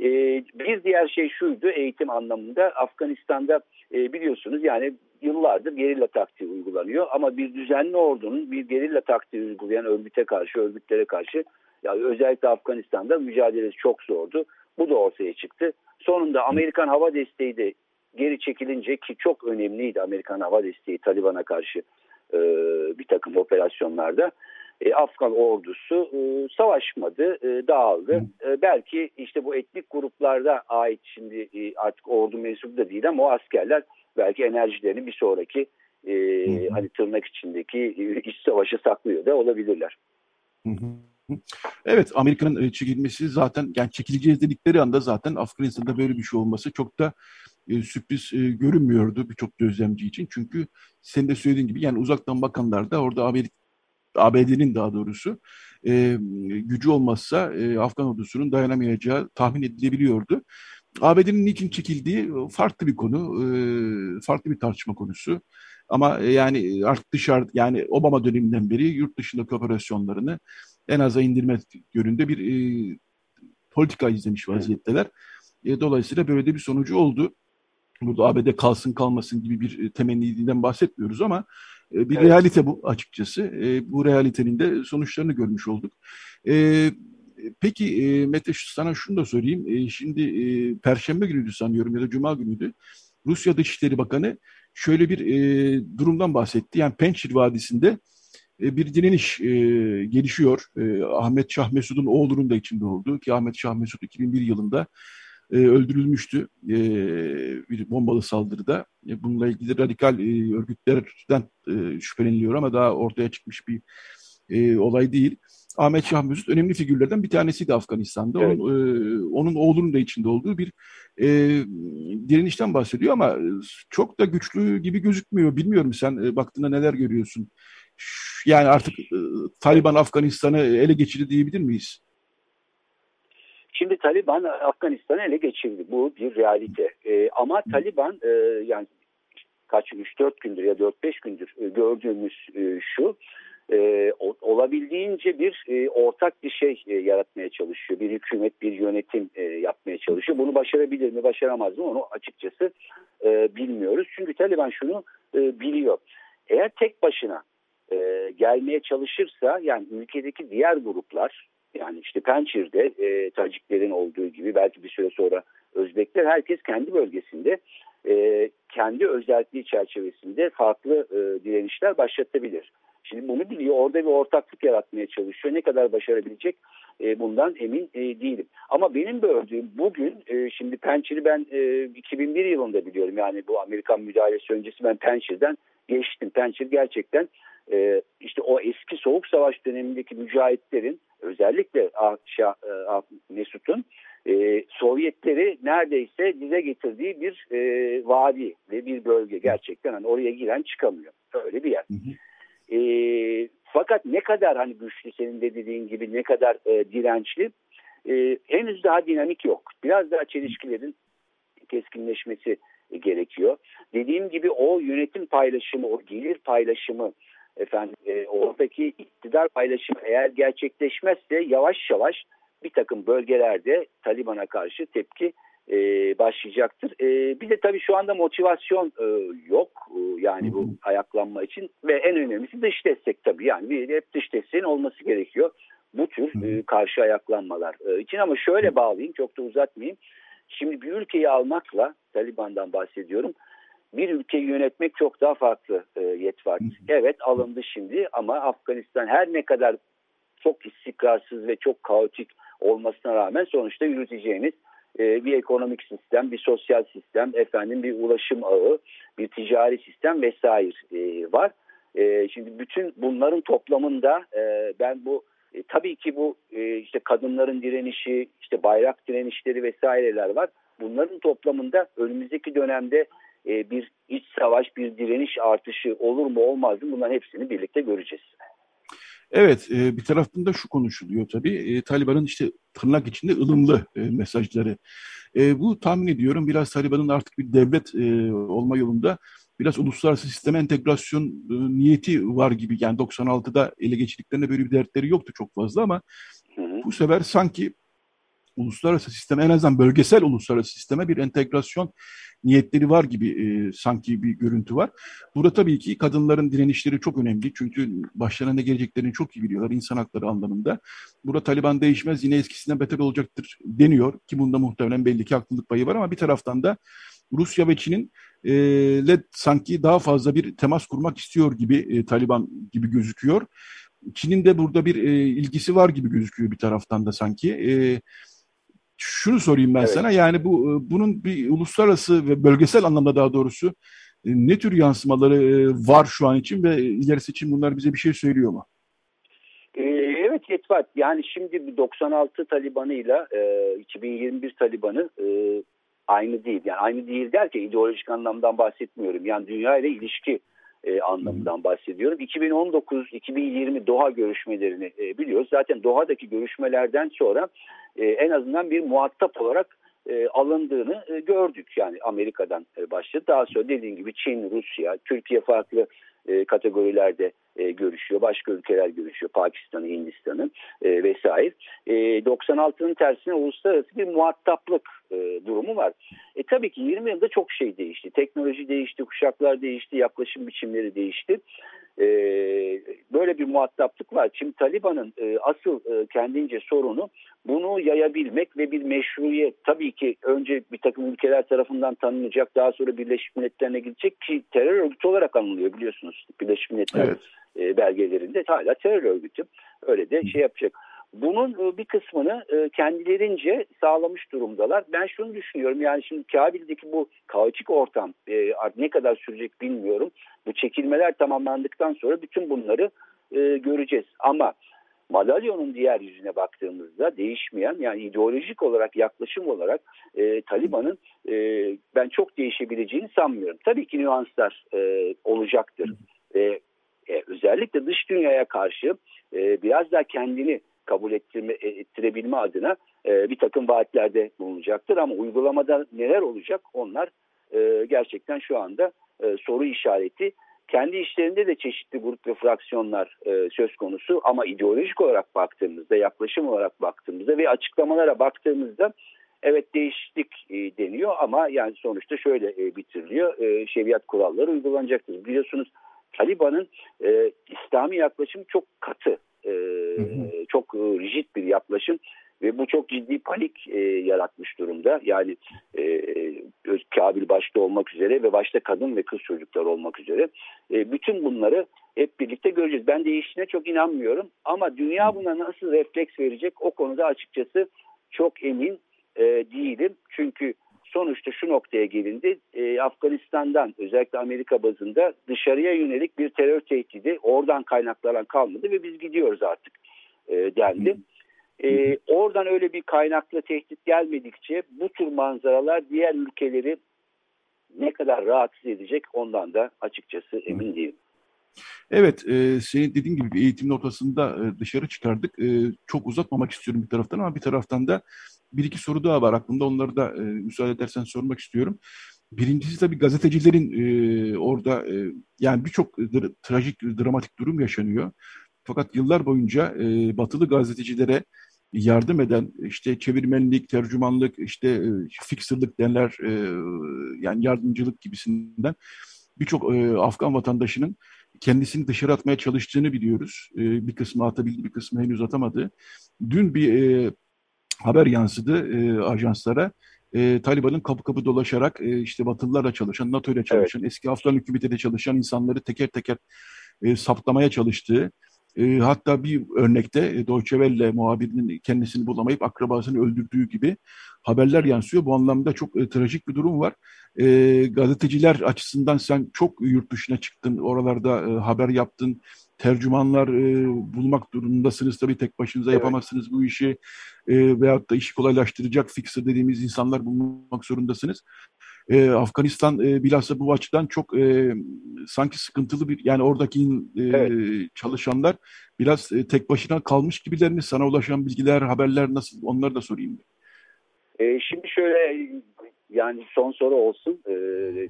E, bir diğer şey şuydu eğitim anlamında Afganistan'da e, biliyorsunuz yani yıllardır gerilla taktiği uygulanıyor ama bir düzenli ordunun bir gerilla taktiği uygulayan örgüte karşı örgütlere karşı yani özellikle Afganistan'da mücadelesi çok zordu. Bu da ortaya çıktı. Sonunda Amerikan hava desteği de geri çekilince ki çok önemliydi Amerikan hava desteği Taliban'a karşı e, bir takım operasyonlarda. E, Afgan ordusu e, savaşmadı, e, dağıldı. E, belki işte bu etnik gruplarda ait şimdi e, artık ordu mensubu da değil ama o askerler belki enerjilerini bir sonraki e, hani tırnak içindeki e, iç savaşı saklıyor da olabilirler. Hı hı. Evet Amerika'nın e, çekilmesi zaten yani çekileceğiz dedikleri anda zaten Afganistan'da böyle bir şey olması çok da e, sürpriz e, görünmüyordu birçok gözlemci için. Çünkü senin de söylediğin gibi yani uzaktan bakanlar da orada Amerika ABD'nin daha doğrusu e, gücü olmazsa e, Afgan ordusunun dayanamayacağı tahmin edilebiliyordu. ABD'nin niçin çekildiği farklı bir konu, e, farklı bir tartışma konusu. Ama yani artık dışarı yani Obama döneminden beri yurt dışındaki operasyonlarını en aza indirme yönünde bir e, politika izlemiş vaziyetteler. E, dolayısıyla böyle de bir sonucu oldu. Burada ABD kalsın kalmasın gibi bir e, temenniden bahsetmiyoruz ama e, bir evet. realite bu açıkçası. E, bu realitenin de sonuçlarını görmüş olduk. Peki Mete sana şunu da sorayım. Şimdi Perşembe günüydü sanıyorum ya da Cuma günüydü. Rusya Dışişleri Bakanı şöyle bir durumdan bahsetti. Yani Pençir Vadisi'nde bir direniş e, gelişiyor. E, Ahmet Şah Mesud'un oğlunun da içinde olduğu ki Ahmet Şah Mesud 2001 yılında e, öldürülmüştü e, bir bombalı saldırıda. E, bununla ilgili radikal e, örgütlerden e, şüpheleniliyor ama daha ortaya çıkmış bir e, olay değil. Ahmet Şah Mesut önemli figürlerden bir tanesiydi Afganistan'da. Evet. Onun, e, onun oğlunun da içinde olduğu bir e, direnişten bahsediyor ama çok da güçlü gibi gözükmüyor. Bilmiyorum sen e, baktığında neler görüyorsun? Yani artık e, Taliban Afganistan'ı ele geçirdi diyebilir miyiz? Şimdi Taliban Afganistan'ı ele geçirdi. Bu bir realite. E, ama Taliban e, yani kaç 3-4 gündür ya 4-5 gündür e, gördüğümüz e, şu e, olabildiğince bir e, ortak bir şey e, yaratmaya çalışıyor. Bir hükümet, bir yönetim e, yapmaya çalışıyor. Bunu başarabilir mi, başaramaz mı onu açıkçası e, bilmiyoruz. Çünkü Taliban şunu e, biliyor. Eğer tek başına e, gelmeye çalışırsa yani ülkedeki diğer gruplar yani işte Pençir'de e, Taciklerin olduğu gibi belki bir süre sonra Özbekler herkes kendi bölgesinde e, kendi özelliği çerçevesinde farklı e, direnişler başlatabilir. Şimdi bunu biliyor orada bir ortaklık yaratmaya çalışıyor. Ne kadar başarabilecek e, bundan emin e, değilim. Ama benim gördüğüm bugün e, şimdi Pençir'i ben e, 2001 yılında biliyorum. Yani bu Amerikan müdahalesi öncesi ben Pençir'den geçtim. Pençir gerçekten e, işte o eski soğuk savaş dönemindeki mücahitlerin özellikle ah, Şah, ah, Mesut'un e, Sovyetleri neredeyse dize getirdiği bir e, vadi ve bir bölge gerçekten hani oraya giren çıkamıyor. Öyle bir yer. Hı hı. E, fakat ne kadar hani güçlü senin de dediğin gibi ne kadar e, dirençli e, henüz daha dinamik yok. Biraz daha çelişkilerin keskinleşmesi gerekiyor. Dediğim gibi o yönetim paylaşımı, o gelir paylaşımı, efendim e, oradaki iktidar paylaşımı eğer gerçekleşmezse yavaş yavaş bir takım bölgelerde Taliban'a karşı tepki e, başlayacaktır. E, bir de tabii şu anda motivasyon e, yok e, yani bu ayaklanma için ve en önemlisi dış destek tabii. Yani bir hep dış desteğin olması gerekiyor bu tür e, karşı ayaklanmalar e, için. Ama şöyle bağlayayım çok da uzatmayayım. Şimdi bir ülkeyi almakla Taliban'dan bahsediyorum bir ülkeyi yönetmek çok daha farklı e, yet var. Evet alındı şimdi ama Afganistan her ne kadar çok istikrarsız ve çok kaotik olmasına rağmen sonuçta yürüteceğiniz e, bir ekonomik sistem, bir sosyal sistem, efendim bir ulaşım ağı, bir ticari sistem vesaire e, var. E, şimdi bütün bunların toplamında e, ben bu e, tabii ki bu e, işte kadınların direnişi, işte bayrak direnişleri vesaireler var. Bunların toplamında önümüzdeki dönemde e, bir iç savaş, bir direniş artışı olur mu olmaz mı bunların hepsini birlikte göreceğiz. Evet, e, bir taraftan da şu konuşuluyor tabii. E, Taliban'ın işte tırnak içinde ılımlı e, mesajları. E, bu tahmin ediyorum biraz Taliban'ın artık bir devlet e, olma yolunda biraz uluslararası sisteme entegrasyon e, niyeti var gibi. Yani 96'da ele geçirdiklerinde böyle bir dertleri yoktu çok fazla ama hı hı. bu sefer sanki uluslararası sisteme en azından bölgesel uluslararası sisteme bir entegrasyon niyetleri var gibi e, sanki bir görüntü var. Burada tabii ki kadınların direnişleri çok önemli. Çünkü başlarına ne geleceklerini çok iyi biliyorlar insan hakları anlamında. Burada Taliban değişmez yine eskisinden beter olacaktır deniyor ki bunda muhtemelen belli ki haklılık payı var ama bir taraftan da Rusya ve Çin'in e, le sanki daha fazla bir temas kurmak istiyor gibi e, Taliban gibi gözüküyor. Çin'in de burada bir e, ilgisi var gibi gözüküyor bir taraftan da sanki. E, şunu sorayım ben evet. sana yani bu e, bunun bir uluslararası ve bölgesel anlamda daha doğrusu e, ne tür yansımaları e, var şu an için ve ilerisi için bunlar bize bir şey söylüyor mu? Evet Yetvat yani şimdi 96 Taliban'ıyla e, 2021 Taliban'ı aynı değil. Yani aynı değil derken ideolojik anlamdan bahsetmiyorum. Yani dünya ile ilişki e, anlamından bahsediyorum. 2019-2020 Doha görüşmelerini e, biliyoruz. Zaten Doha'daki görüşmelerden sonra e, en azından bir muhatap olarak e, alındığını e, gördük. Yani Amerika'dan e, başladı. Daha sonra dediğim gibi Çin, Rusya, Türkiye farklı e, kategorilerde e, görüşüyor. Başka ülkeler görüşüyor. Pakistan'ı, Hindistan'ı e, vesaire. E, 96'nın tersine uluslararası bir muhataplık durumu var. E, tabii ki 20 yılda çok şey değişti. Teknoloji değişti, kuşaklar değişti, yaklaşım biçimleri değişti. E, böyle bir muhataplık var. Şimdi Taliban'ın e, asıl e, kendince sorunu bunu yayabilmek ve bir meşruiyet tabii ki önce bir takım ülkeler tarafından tanınacak daha sonra Birleşmiş Milletler'e gidecek ki terör örgütü olarak anılıyor biliyorsunuz Birleşmiş Milletler evet. e, belgelerinde hala terör örgütü öyle de şey yapacak. Bunun e, bir kısmını e, kendilerince sağlamış durumdalar. Ben şunu düşünüyorum yani şimdi Kabil'deki bu kaotik ortam e, ne kadar sürecek bilmiyorum. Bu çekilmeler tamamlandıktan sonra bütün bunları göreceğiz. Ama madalyonun diğer yüzüne baktığımızda değişmeyen yani ideolojik olarak yaklaşım olarak e, Taliban'ın e, ben çok değişebileceğini sanmıyorum. Tabii ki nüanslar e, olacaktır. E, e, özellikle dış dünyaya karşı e, biraz daha kendini kabul ettirme, e, ettirebilme adına e, bir takım vaatlerde bulunacaktır. Ama uygulamada neler olacak onlar e, gerçekten şu anda e, soru işareti. Kendi işlerinde de çeşitli grup ve fraksiyonlar e, söz konusu ama ideolojik olarak baktığımızda, yaklaşım olarak baktığımızda ve açıklamalara baktığımızda evet değişiklik e, deniyor ama yani sonuçta şöyle e, bitiriliyor. E, şeriat kuralları uygulanacaktır. Biliyorsunuz Taliban'ın e, İslami yaklaşım çok katı, e, hı hı. çok e, rigid bir yaklaşım ve bu çok ciddi panik e, yaratmış durumda. Yani e, Kabil başta olmak üzere ve başta kadın ve kız çocuklar olmak üzere. E, bütün bunları hep birlikte göreceğiz. Ben değiştiğine çok inanmıyorum ama dünya buna nasıl refleks verecek o konuda açıkçası çok emin e, değilim. Çünkü sonuçta şu noktaya gelindi. E, Afganistan'dan özellikle Amerika bazında dışarıya yönelik bir terör tehdidi oradan kaynaklanan kalmadı ve biz gidiyoruz artık e, dendi. E, oradan öyle bir kaynaklı tehdit gelmedikçe bu tür manzaralar diğer ülkeleri ne kadar rahatsız edecek ondan da açıkçası emin değilim. Evet, e, senin dediğin gibi bir eğitim notasında e, dışarı çıkardık. E, çok uzatmamak istiyorum bir taraftan ama bir taraftan da bir iki soru daha var aklımda. Onları da e, müsaade edersen sormak istiyorum. Birincisi tabii gazetecilerin e, orada e, yani birçok dr trajik, dramatik durum yaşanıyor. Fakat yıllar boyunca e, batılı gazetecilere yardım eden işte çevirmenlik, tercümanlık, işte e, fixerlık denler e, yani yardımcılık gibisinden birçok e, Afgan vatandaşının kendisini dışarı atmaya çalıştığını biliyoruz. E, bir kısmı atabildi, bir kısmı henüz atamadı. Dün bir e, haber yansıdı e, ajanslara. E, Taliban'ın kapı kapı dolaşarak e, işte Batılılarla çalışan, NATO ile çalışan, evet. eski Afgan hükümetiyle çalışan insanları teker teker e, saptamaya çalıştığı, e, hatta bir örnekte e, Deutsche Welle muhabirinin kendisini bulamayıp akrabasını öldürdüğü gibi haberler yansıyor. Bu anlamda çok e, trajik bir durum var. E, gazeteciler açısından sen çok yurt dışına çıktın, oralarda e, haber yaptın, tercümanlar e, bulmak durumundasınız. Tabii tek başınıza evet. yapamazsınız bu işi e, veyahut da işi kolaylaştıracak fixer dediğimiz insanlar bulmak zorundasınız. E, Afganistan e, bilhassa bu açıdan çok e, sanki sıkıntılı bir yani oradaki e, evet. çalışanlar biraz e, tek başına kalmış gibiler mi? Sana ulaşan bilgiler, haberler nasıl? Onları da sorayım. E, şimdi şöyle yani son soru olsun e,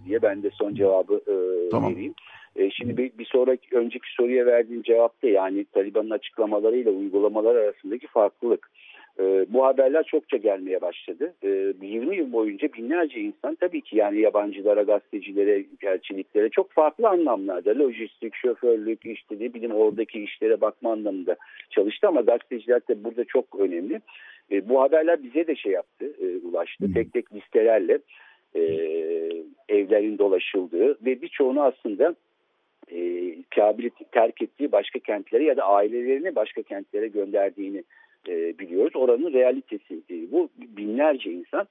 diye ben de son cevabı e, tamam. vereyim. E, şimdi bir, bir sonraki önceki soruya verdiğim cevapta yani Taliban'ın açıklamalarıyla uygulamalar arasındaki farklılık. E, bu haberler çokça gelmeye başladı. E, 20 yıl boyunca binlerce insan tabii ki yani yabancılara, gazetecilere, elçiliklere çok farklı anlamlarda lojistik, şoförlük, işte ne bileyim oradaki işlere bakma anlamında çalıştı ama gazeteciler de burada çok önemli. E, bu haberler bize de şey yaptı, e, ulaştı. Tek tek listelerle e, evlerin dolaşıldığı ve birçoğunu aslında e, Kabil'i terk ettiği başka kentlere ya da ailelerini başka kentlere gönderdiğini e, biliyoruz. Oranın realitesi e, bu binlerce insan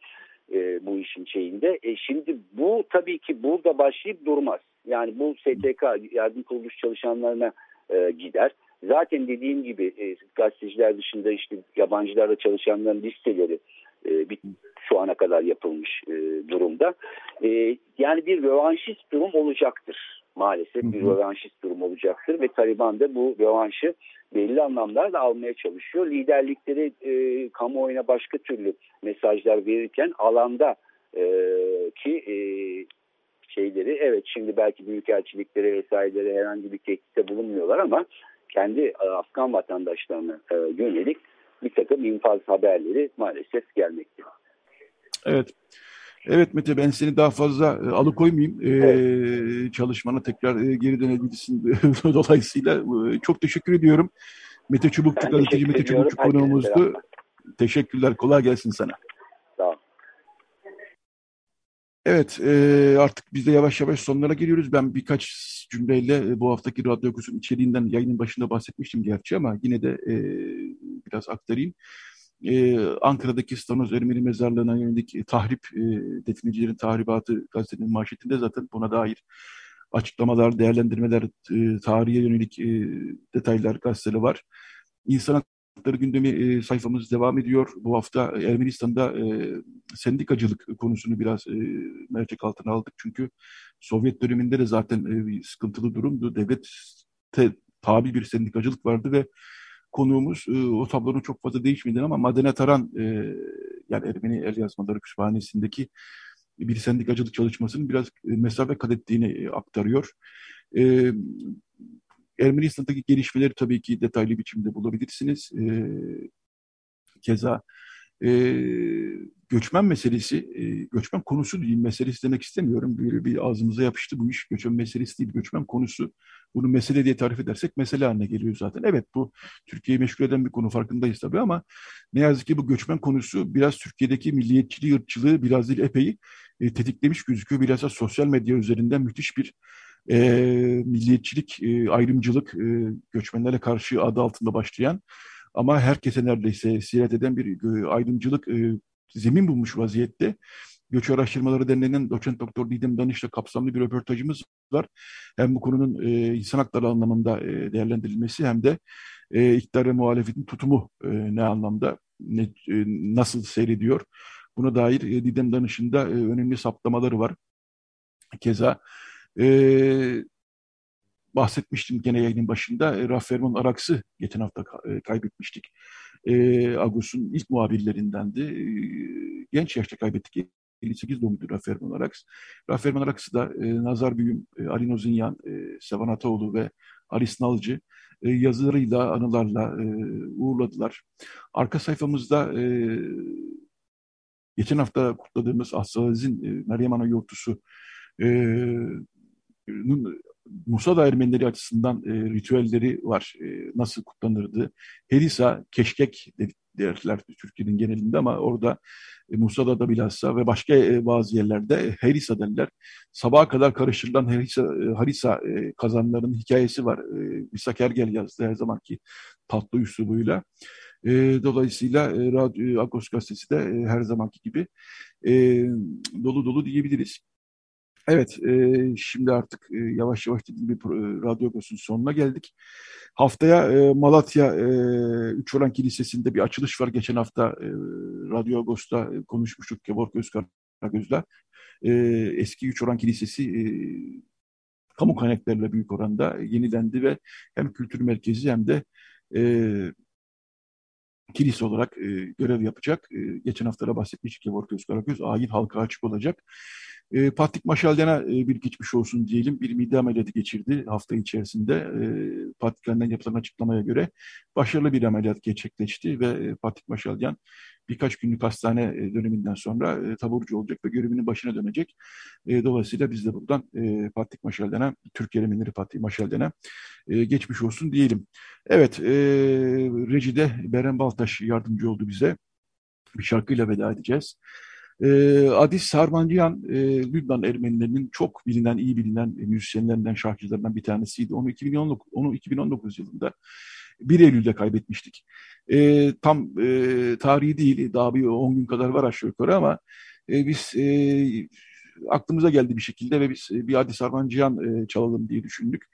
e, bu işin şeyinde. E, şimdi bu tabii ki burada başlayıp durmaz. Yani bu STK yardım kuruluş çalışanlarına gider. Zaten dediğim gibi e, gazeteciler dışında işte yabancılarla çalışanların listeleri bir, şu ana kadar yapılmış durumda. Yani bir rövanşist durum olacaktır maalesef bir rövanşist durum olacaktır ve Taliban da bu rövanşı belli anlamlarda almaya çalışıyor. Liderlikleri e, kamuoyuna başka türlü mesajlar verirken alanda e, ki e, şeyleri evet şimdi belki büyükelçiliklere vesaireleri herhangi bir tehditte bulunmuyorlar ama kendi e, Afgan vatandaşlarına e, yönelik bir takım infaz haberleri maalesef gelmekte. Evet. Evet Mete ben seni daha fazla e, alıkoymayayım. E, evet. çalışmana tekrar e, geri dönebilirsin dolayısıyla. Çok teşekkür ediyorum. Mete Çubukçu, gazeteci Mete Çubukçu konuğumuzdu. Teşekkürler. Kolay gelsin sana. Sağ ol. Evet, e, artık biz de yavaş yavaş sonlara geliyoruz. Ben birkaç cümleyle bu haftaki Radyo Okusun içeriğinden yayının başında bahsetmiştim gerçi ama yine de e, biraz aktarayım e, Ankara'daki Stanoz Ermeni mezarlığına yönelik tahrip, e, definecilerin tahribatı gazetenin manşetinde zaten buna dair açıklamalar, değerlendirmeler, e, tarihe yönelik e, detaylar gazetede var. İnsan hakları gündemi e, sayfamız devam ediyor. Bu hafta Ermenistan'da e, sendikacılık konusunu biraz e, mercek altına aldık. Çünkü Sovyet döneminde de zaten e, sıkıntılı durumdu. Devlet tabi bir sendikacılık vardı ve konuğumuz e, o tablonun çok fazla değişmediğini ama Madene Taran e, yani Ermeni El Yazmaları Kütüphanesi'ndeki bir sendikacılık çalışmasının biraz e, mesafe kat ettiğini e, aktarıyor. E, Ermenistan'daki gelişmeleri tabii ki detaylı biçimde bulabilirsiniz. E, keza e, göçmen meselesi, e, göçmen konusu değil, meselesi demek istemiyorum. Böyle bir ağzımıza yapıştı bu iş. Göçmen meselesi değil, göçmen konusu. Bunu mesele diye tarif edersek mesele haline geliyor zaten. Evet bu Türkiye'yi meşgul eden bir konu farkındayız tabii ama ne yazık ki bu göçmen konusu biraz Türkiye'deki milliyetçiliği, ırkçılığı biraz değil epey e, tetiklemiş gözüküyor. Biraz da sosyal medya üzerinden müthiş bir e, milliyetçilik, e, ayrımcılık, e, göçmenlere karşı adı altında başlayan ama herkese neredeyse siyaret eden bir e, ayrımcılık e, zemin bulmuş vaziyette. Göç Araştırmaları Derneği'nin doçent doktor Didem Danış'la kapsamlı bir röportajımız var. Hem bu konunun e, insan hakları anlamında e, değerlendirilmesi hem de e, iktidar ve muhalefetin tutumu e, ne anlamda, ne, e, nasıl seyrediyor. Buna dair e, Didem Danış'ın da e, önemli saptamaları var. Keza e, bahsetmiştim gene yayının başında. E, Rafferman Araks'ı geçen hafta e, kaybetmiştik. E, Agus'un ilk muhabirlerindendi. E, genç yaşta kaybettik. 58 doğumludur Rafferman Araks. Rafferman Araks'ı da e, Nazar Büyüm, e, Ali Nozinyan, e, Sevan Ataoğlu ve Ali Sınalcı e, yazılarıyla, anılarla e, uğurladılar. Arka sayfamızda e, geçen hafta kutladığımız Assalaz'in e, Meryem Ana Yortusu e, Musa Ermenileri açısından e, ritüelleri var. E, nasıl kutlanırdı? Herisa, keşkek derler Türkiye'nin genelinde ama orada e, Musa'da da bilhassa ve başka e, bazı yerlerde Herisa derler. Sabaha kadar karıştırılan Herisa, e, Harisa e, kazanlarının hikayesi var. E, Misak Ergel yazdı her zamanki tatlı üslubuyla. E, dolayısıyla e, Radyo Agos gazetesi de e, her zamanki gibi e, dolu dolu diyebiliriz. Evet, e, şimdi artık e, yavaş yavaş dediğim bir e, Radyo Agos'un sonuna geldik. Haftaya e, Malatya e, Üç Oran Kilisesi'nde bir açılış var. Geçen hafta e, Radyo Agos'ta e, konuşmuştuk Kevork Özkaragöz'le. E, eski Üç Oran Kilisesi e, kamu kaynaklarıyla büyük oranda yenilendi ve hem kültür merkezi hem de e, kilise olarak e, görev yapacak. E, geçen hafta da bahsetmiştik Kevork Özkaragöz ayin halka açık olacak. E, Patrik Maşalden'e e, bir geçmiş olsun diyelim. Bir mide ameliyatı geçirdi hafta içerisinde. E, Patrik'lerinden yapılan açıklamaya göre başarılı bir ameliyat gerçekleşti ve e, Patrik Maşalden birkaç günlük hastane e, döneminden sonra e, taburcu olacak ve görevinin başına dönecek. E, dolayısıyla biz de buradan e, Patrik Maşalden'e, Türkiye Eminleri Patrik Maşalden'e e, geçmiş olsun diyelim. Evet, e, Reci'de Beren Baltaş yardımcı oldu bize. Bir şarkıyla veda edeceğiz. E, Adis Sarmancıyan, e, Lübnan Ermenilerinin çok bilinen, iyi bilinen müzisyenlerinden, şarkıcılarından bir tanesiydi. Onu 2019, onu 2019 yılında 1 Eylül'de kaybetmiştik. E, tam e, tarihi değil, daha bir 10 gün kadar var aşağı yukarı ama e, biz e, aklımıza geldi bir şekilde ve biz bir Adis Sarmancıyan e, çalalım diye düşündük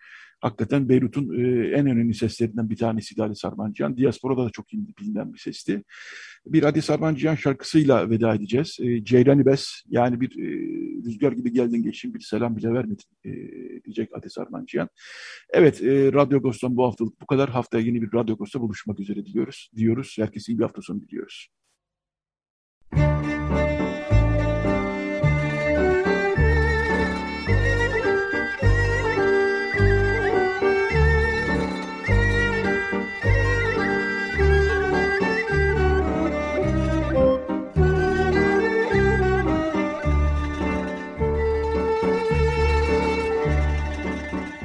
hakikaten Beyrut'un e, en önemli seslerinden bir tanesi Ali Sarmancıyan. Diasporada da çok bilinen bir sesti. Bir Ali Sarmancıyan şarkısıyla veda edeceğiz. E, Ceyrani Bes yani bir e, rüzgar gibi geldin geçin bir selam bile vermedin e, diyecek Ali Sarmancıyan. Evet e, Radyo Agos'tan bu haftalık bu kadar. Haftaya yeni bir Radyo Agos'ta buluşmak üzere diyoruz. diyoruz. Herkese iyi bir hafta sonu diliyoruz.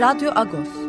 Radyo Agos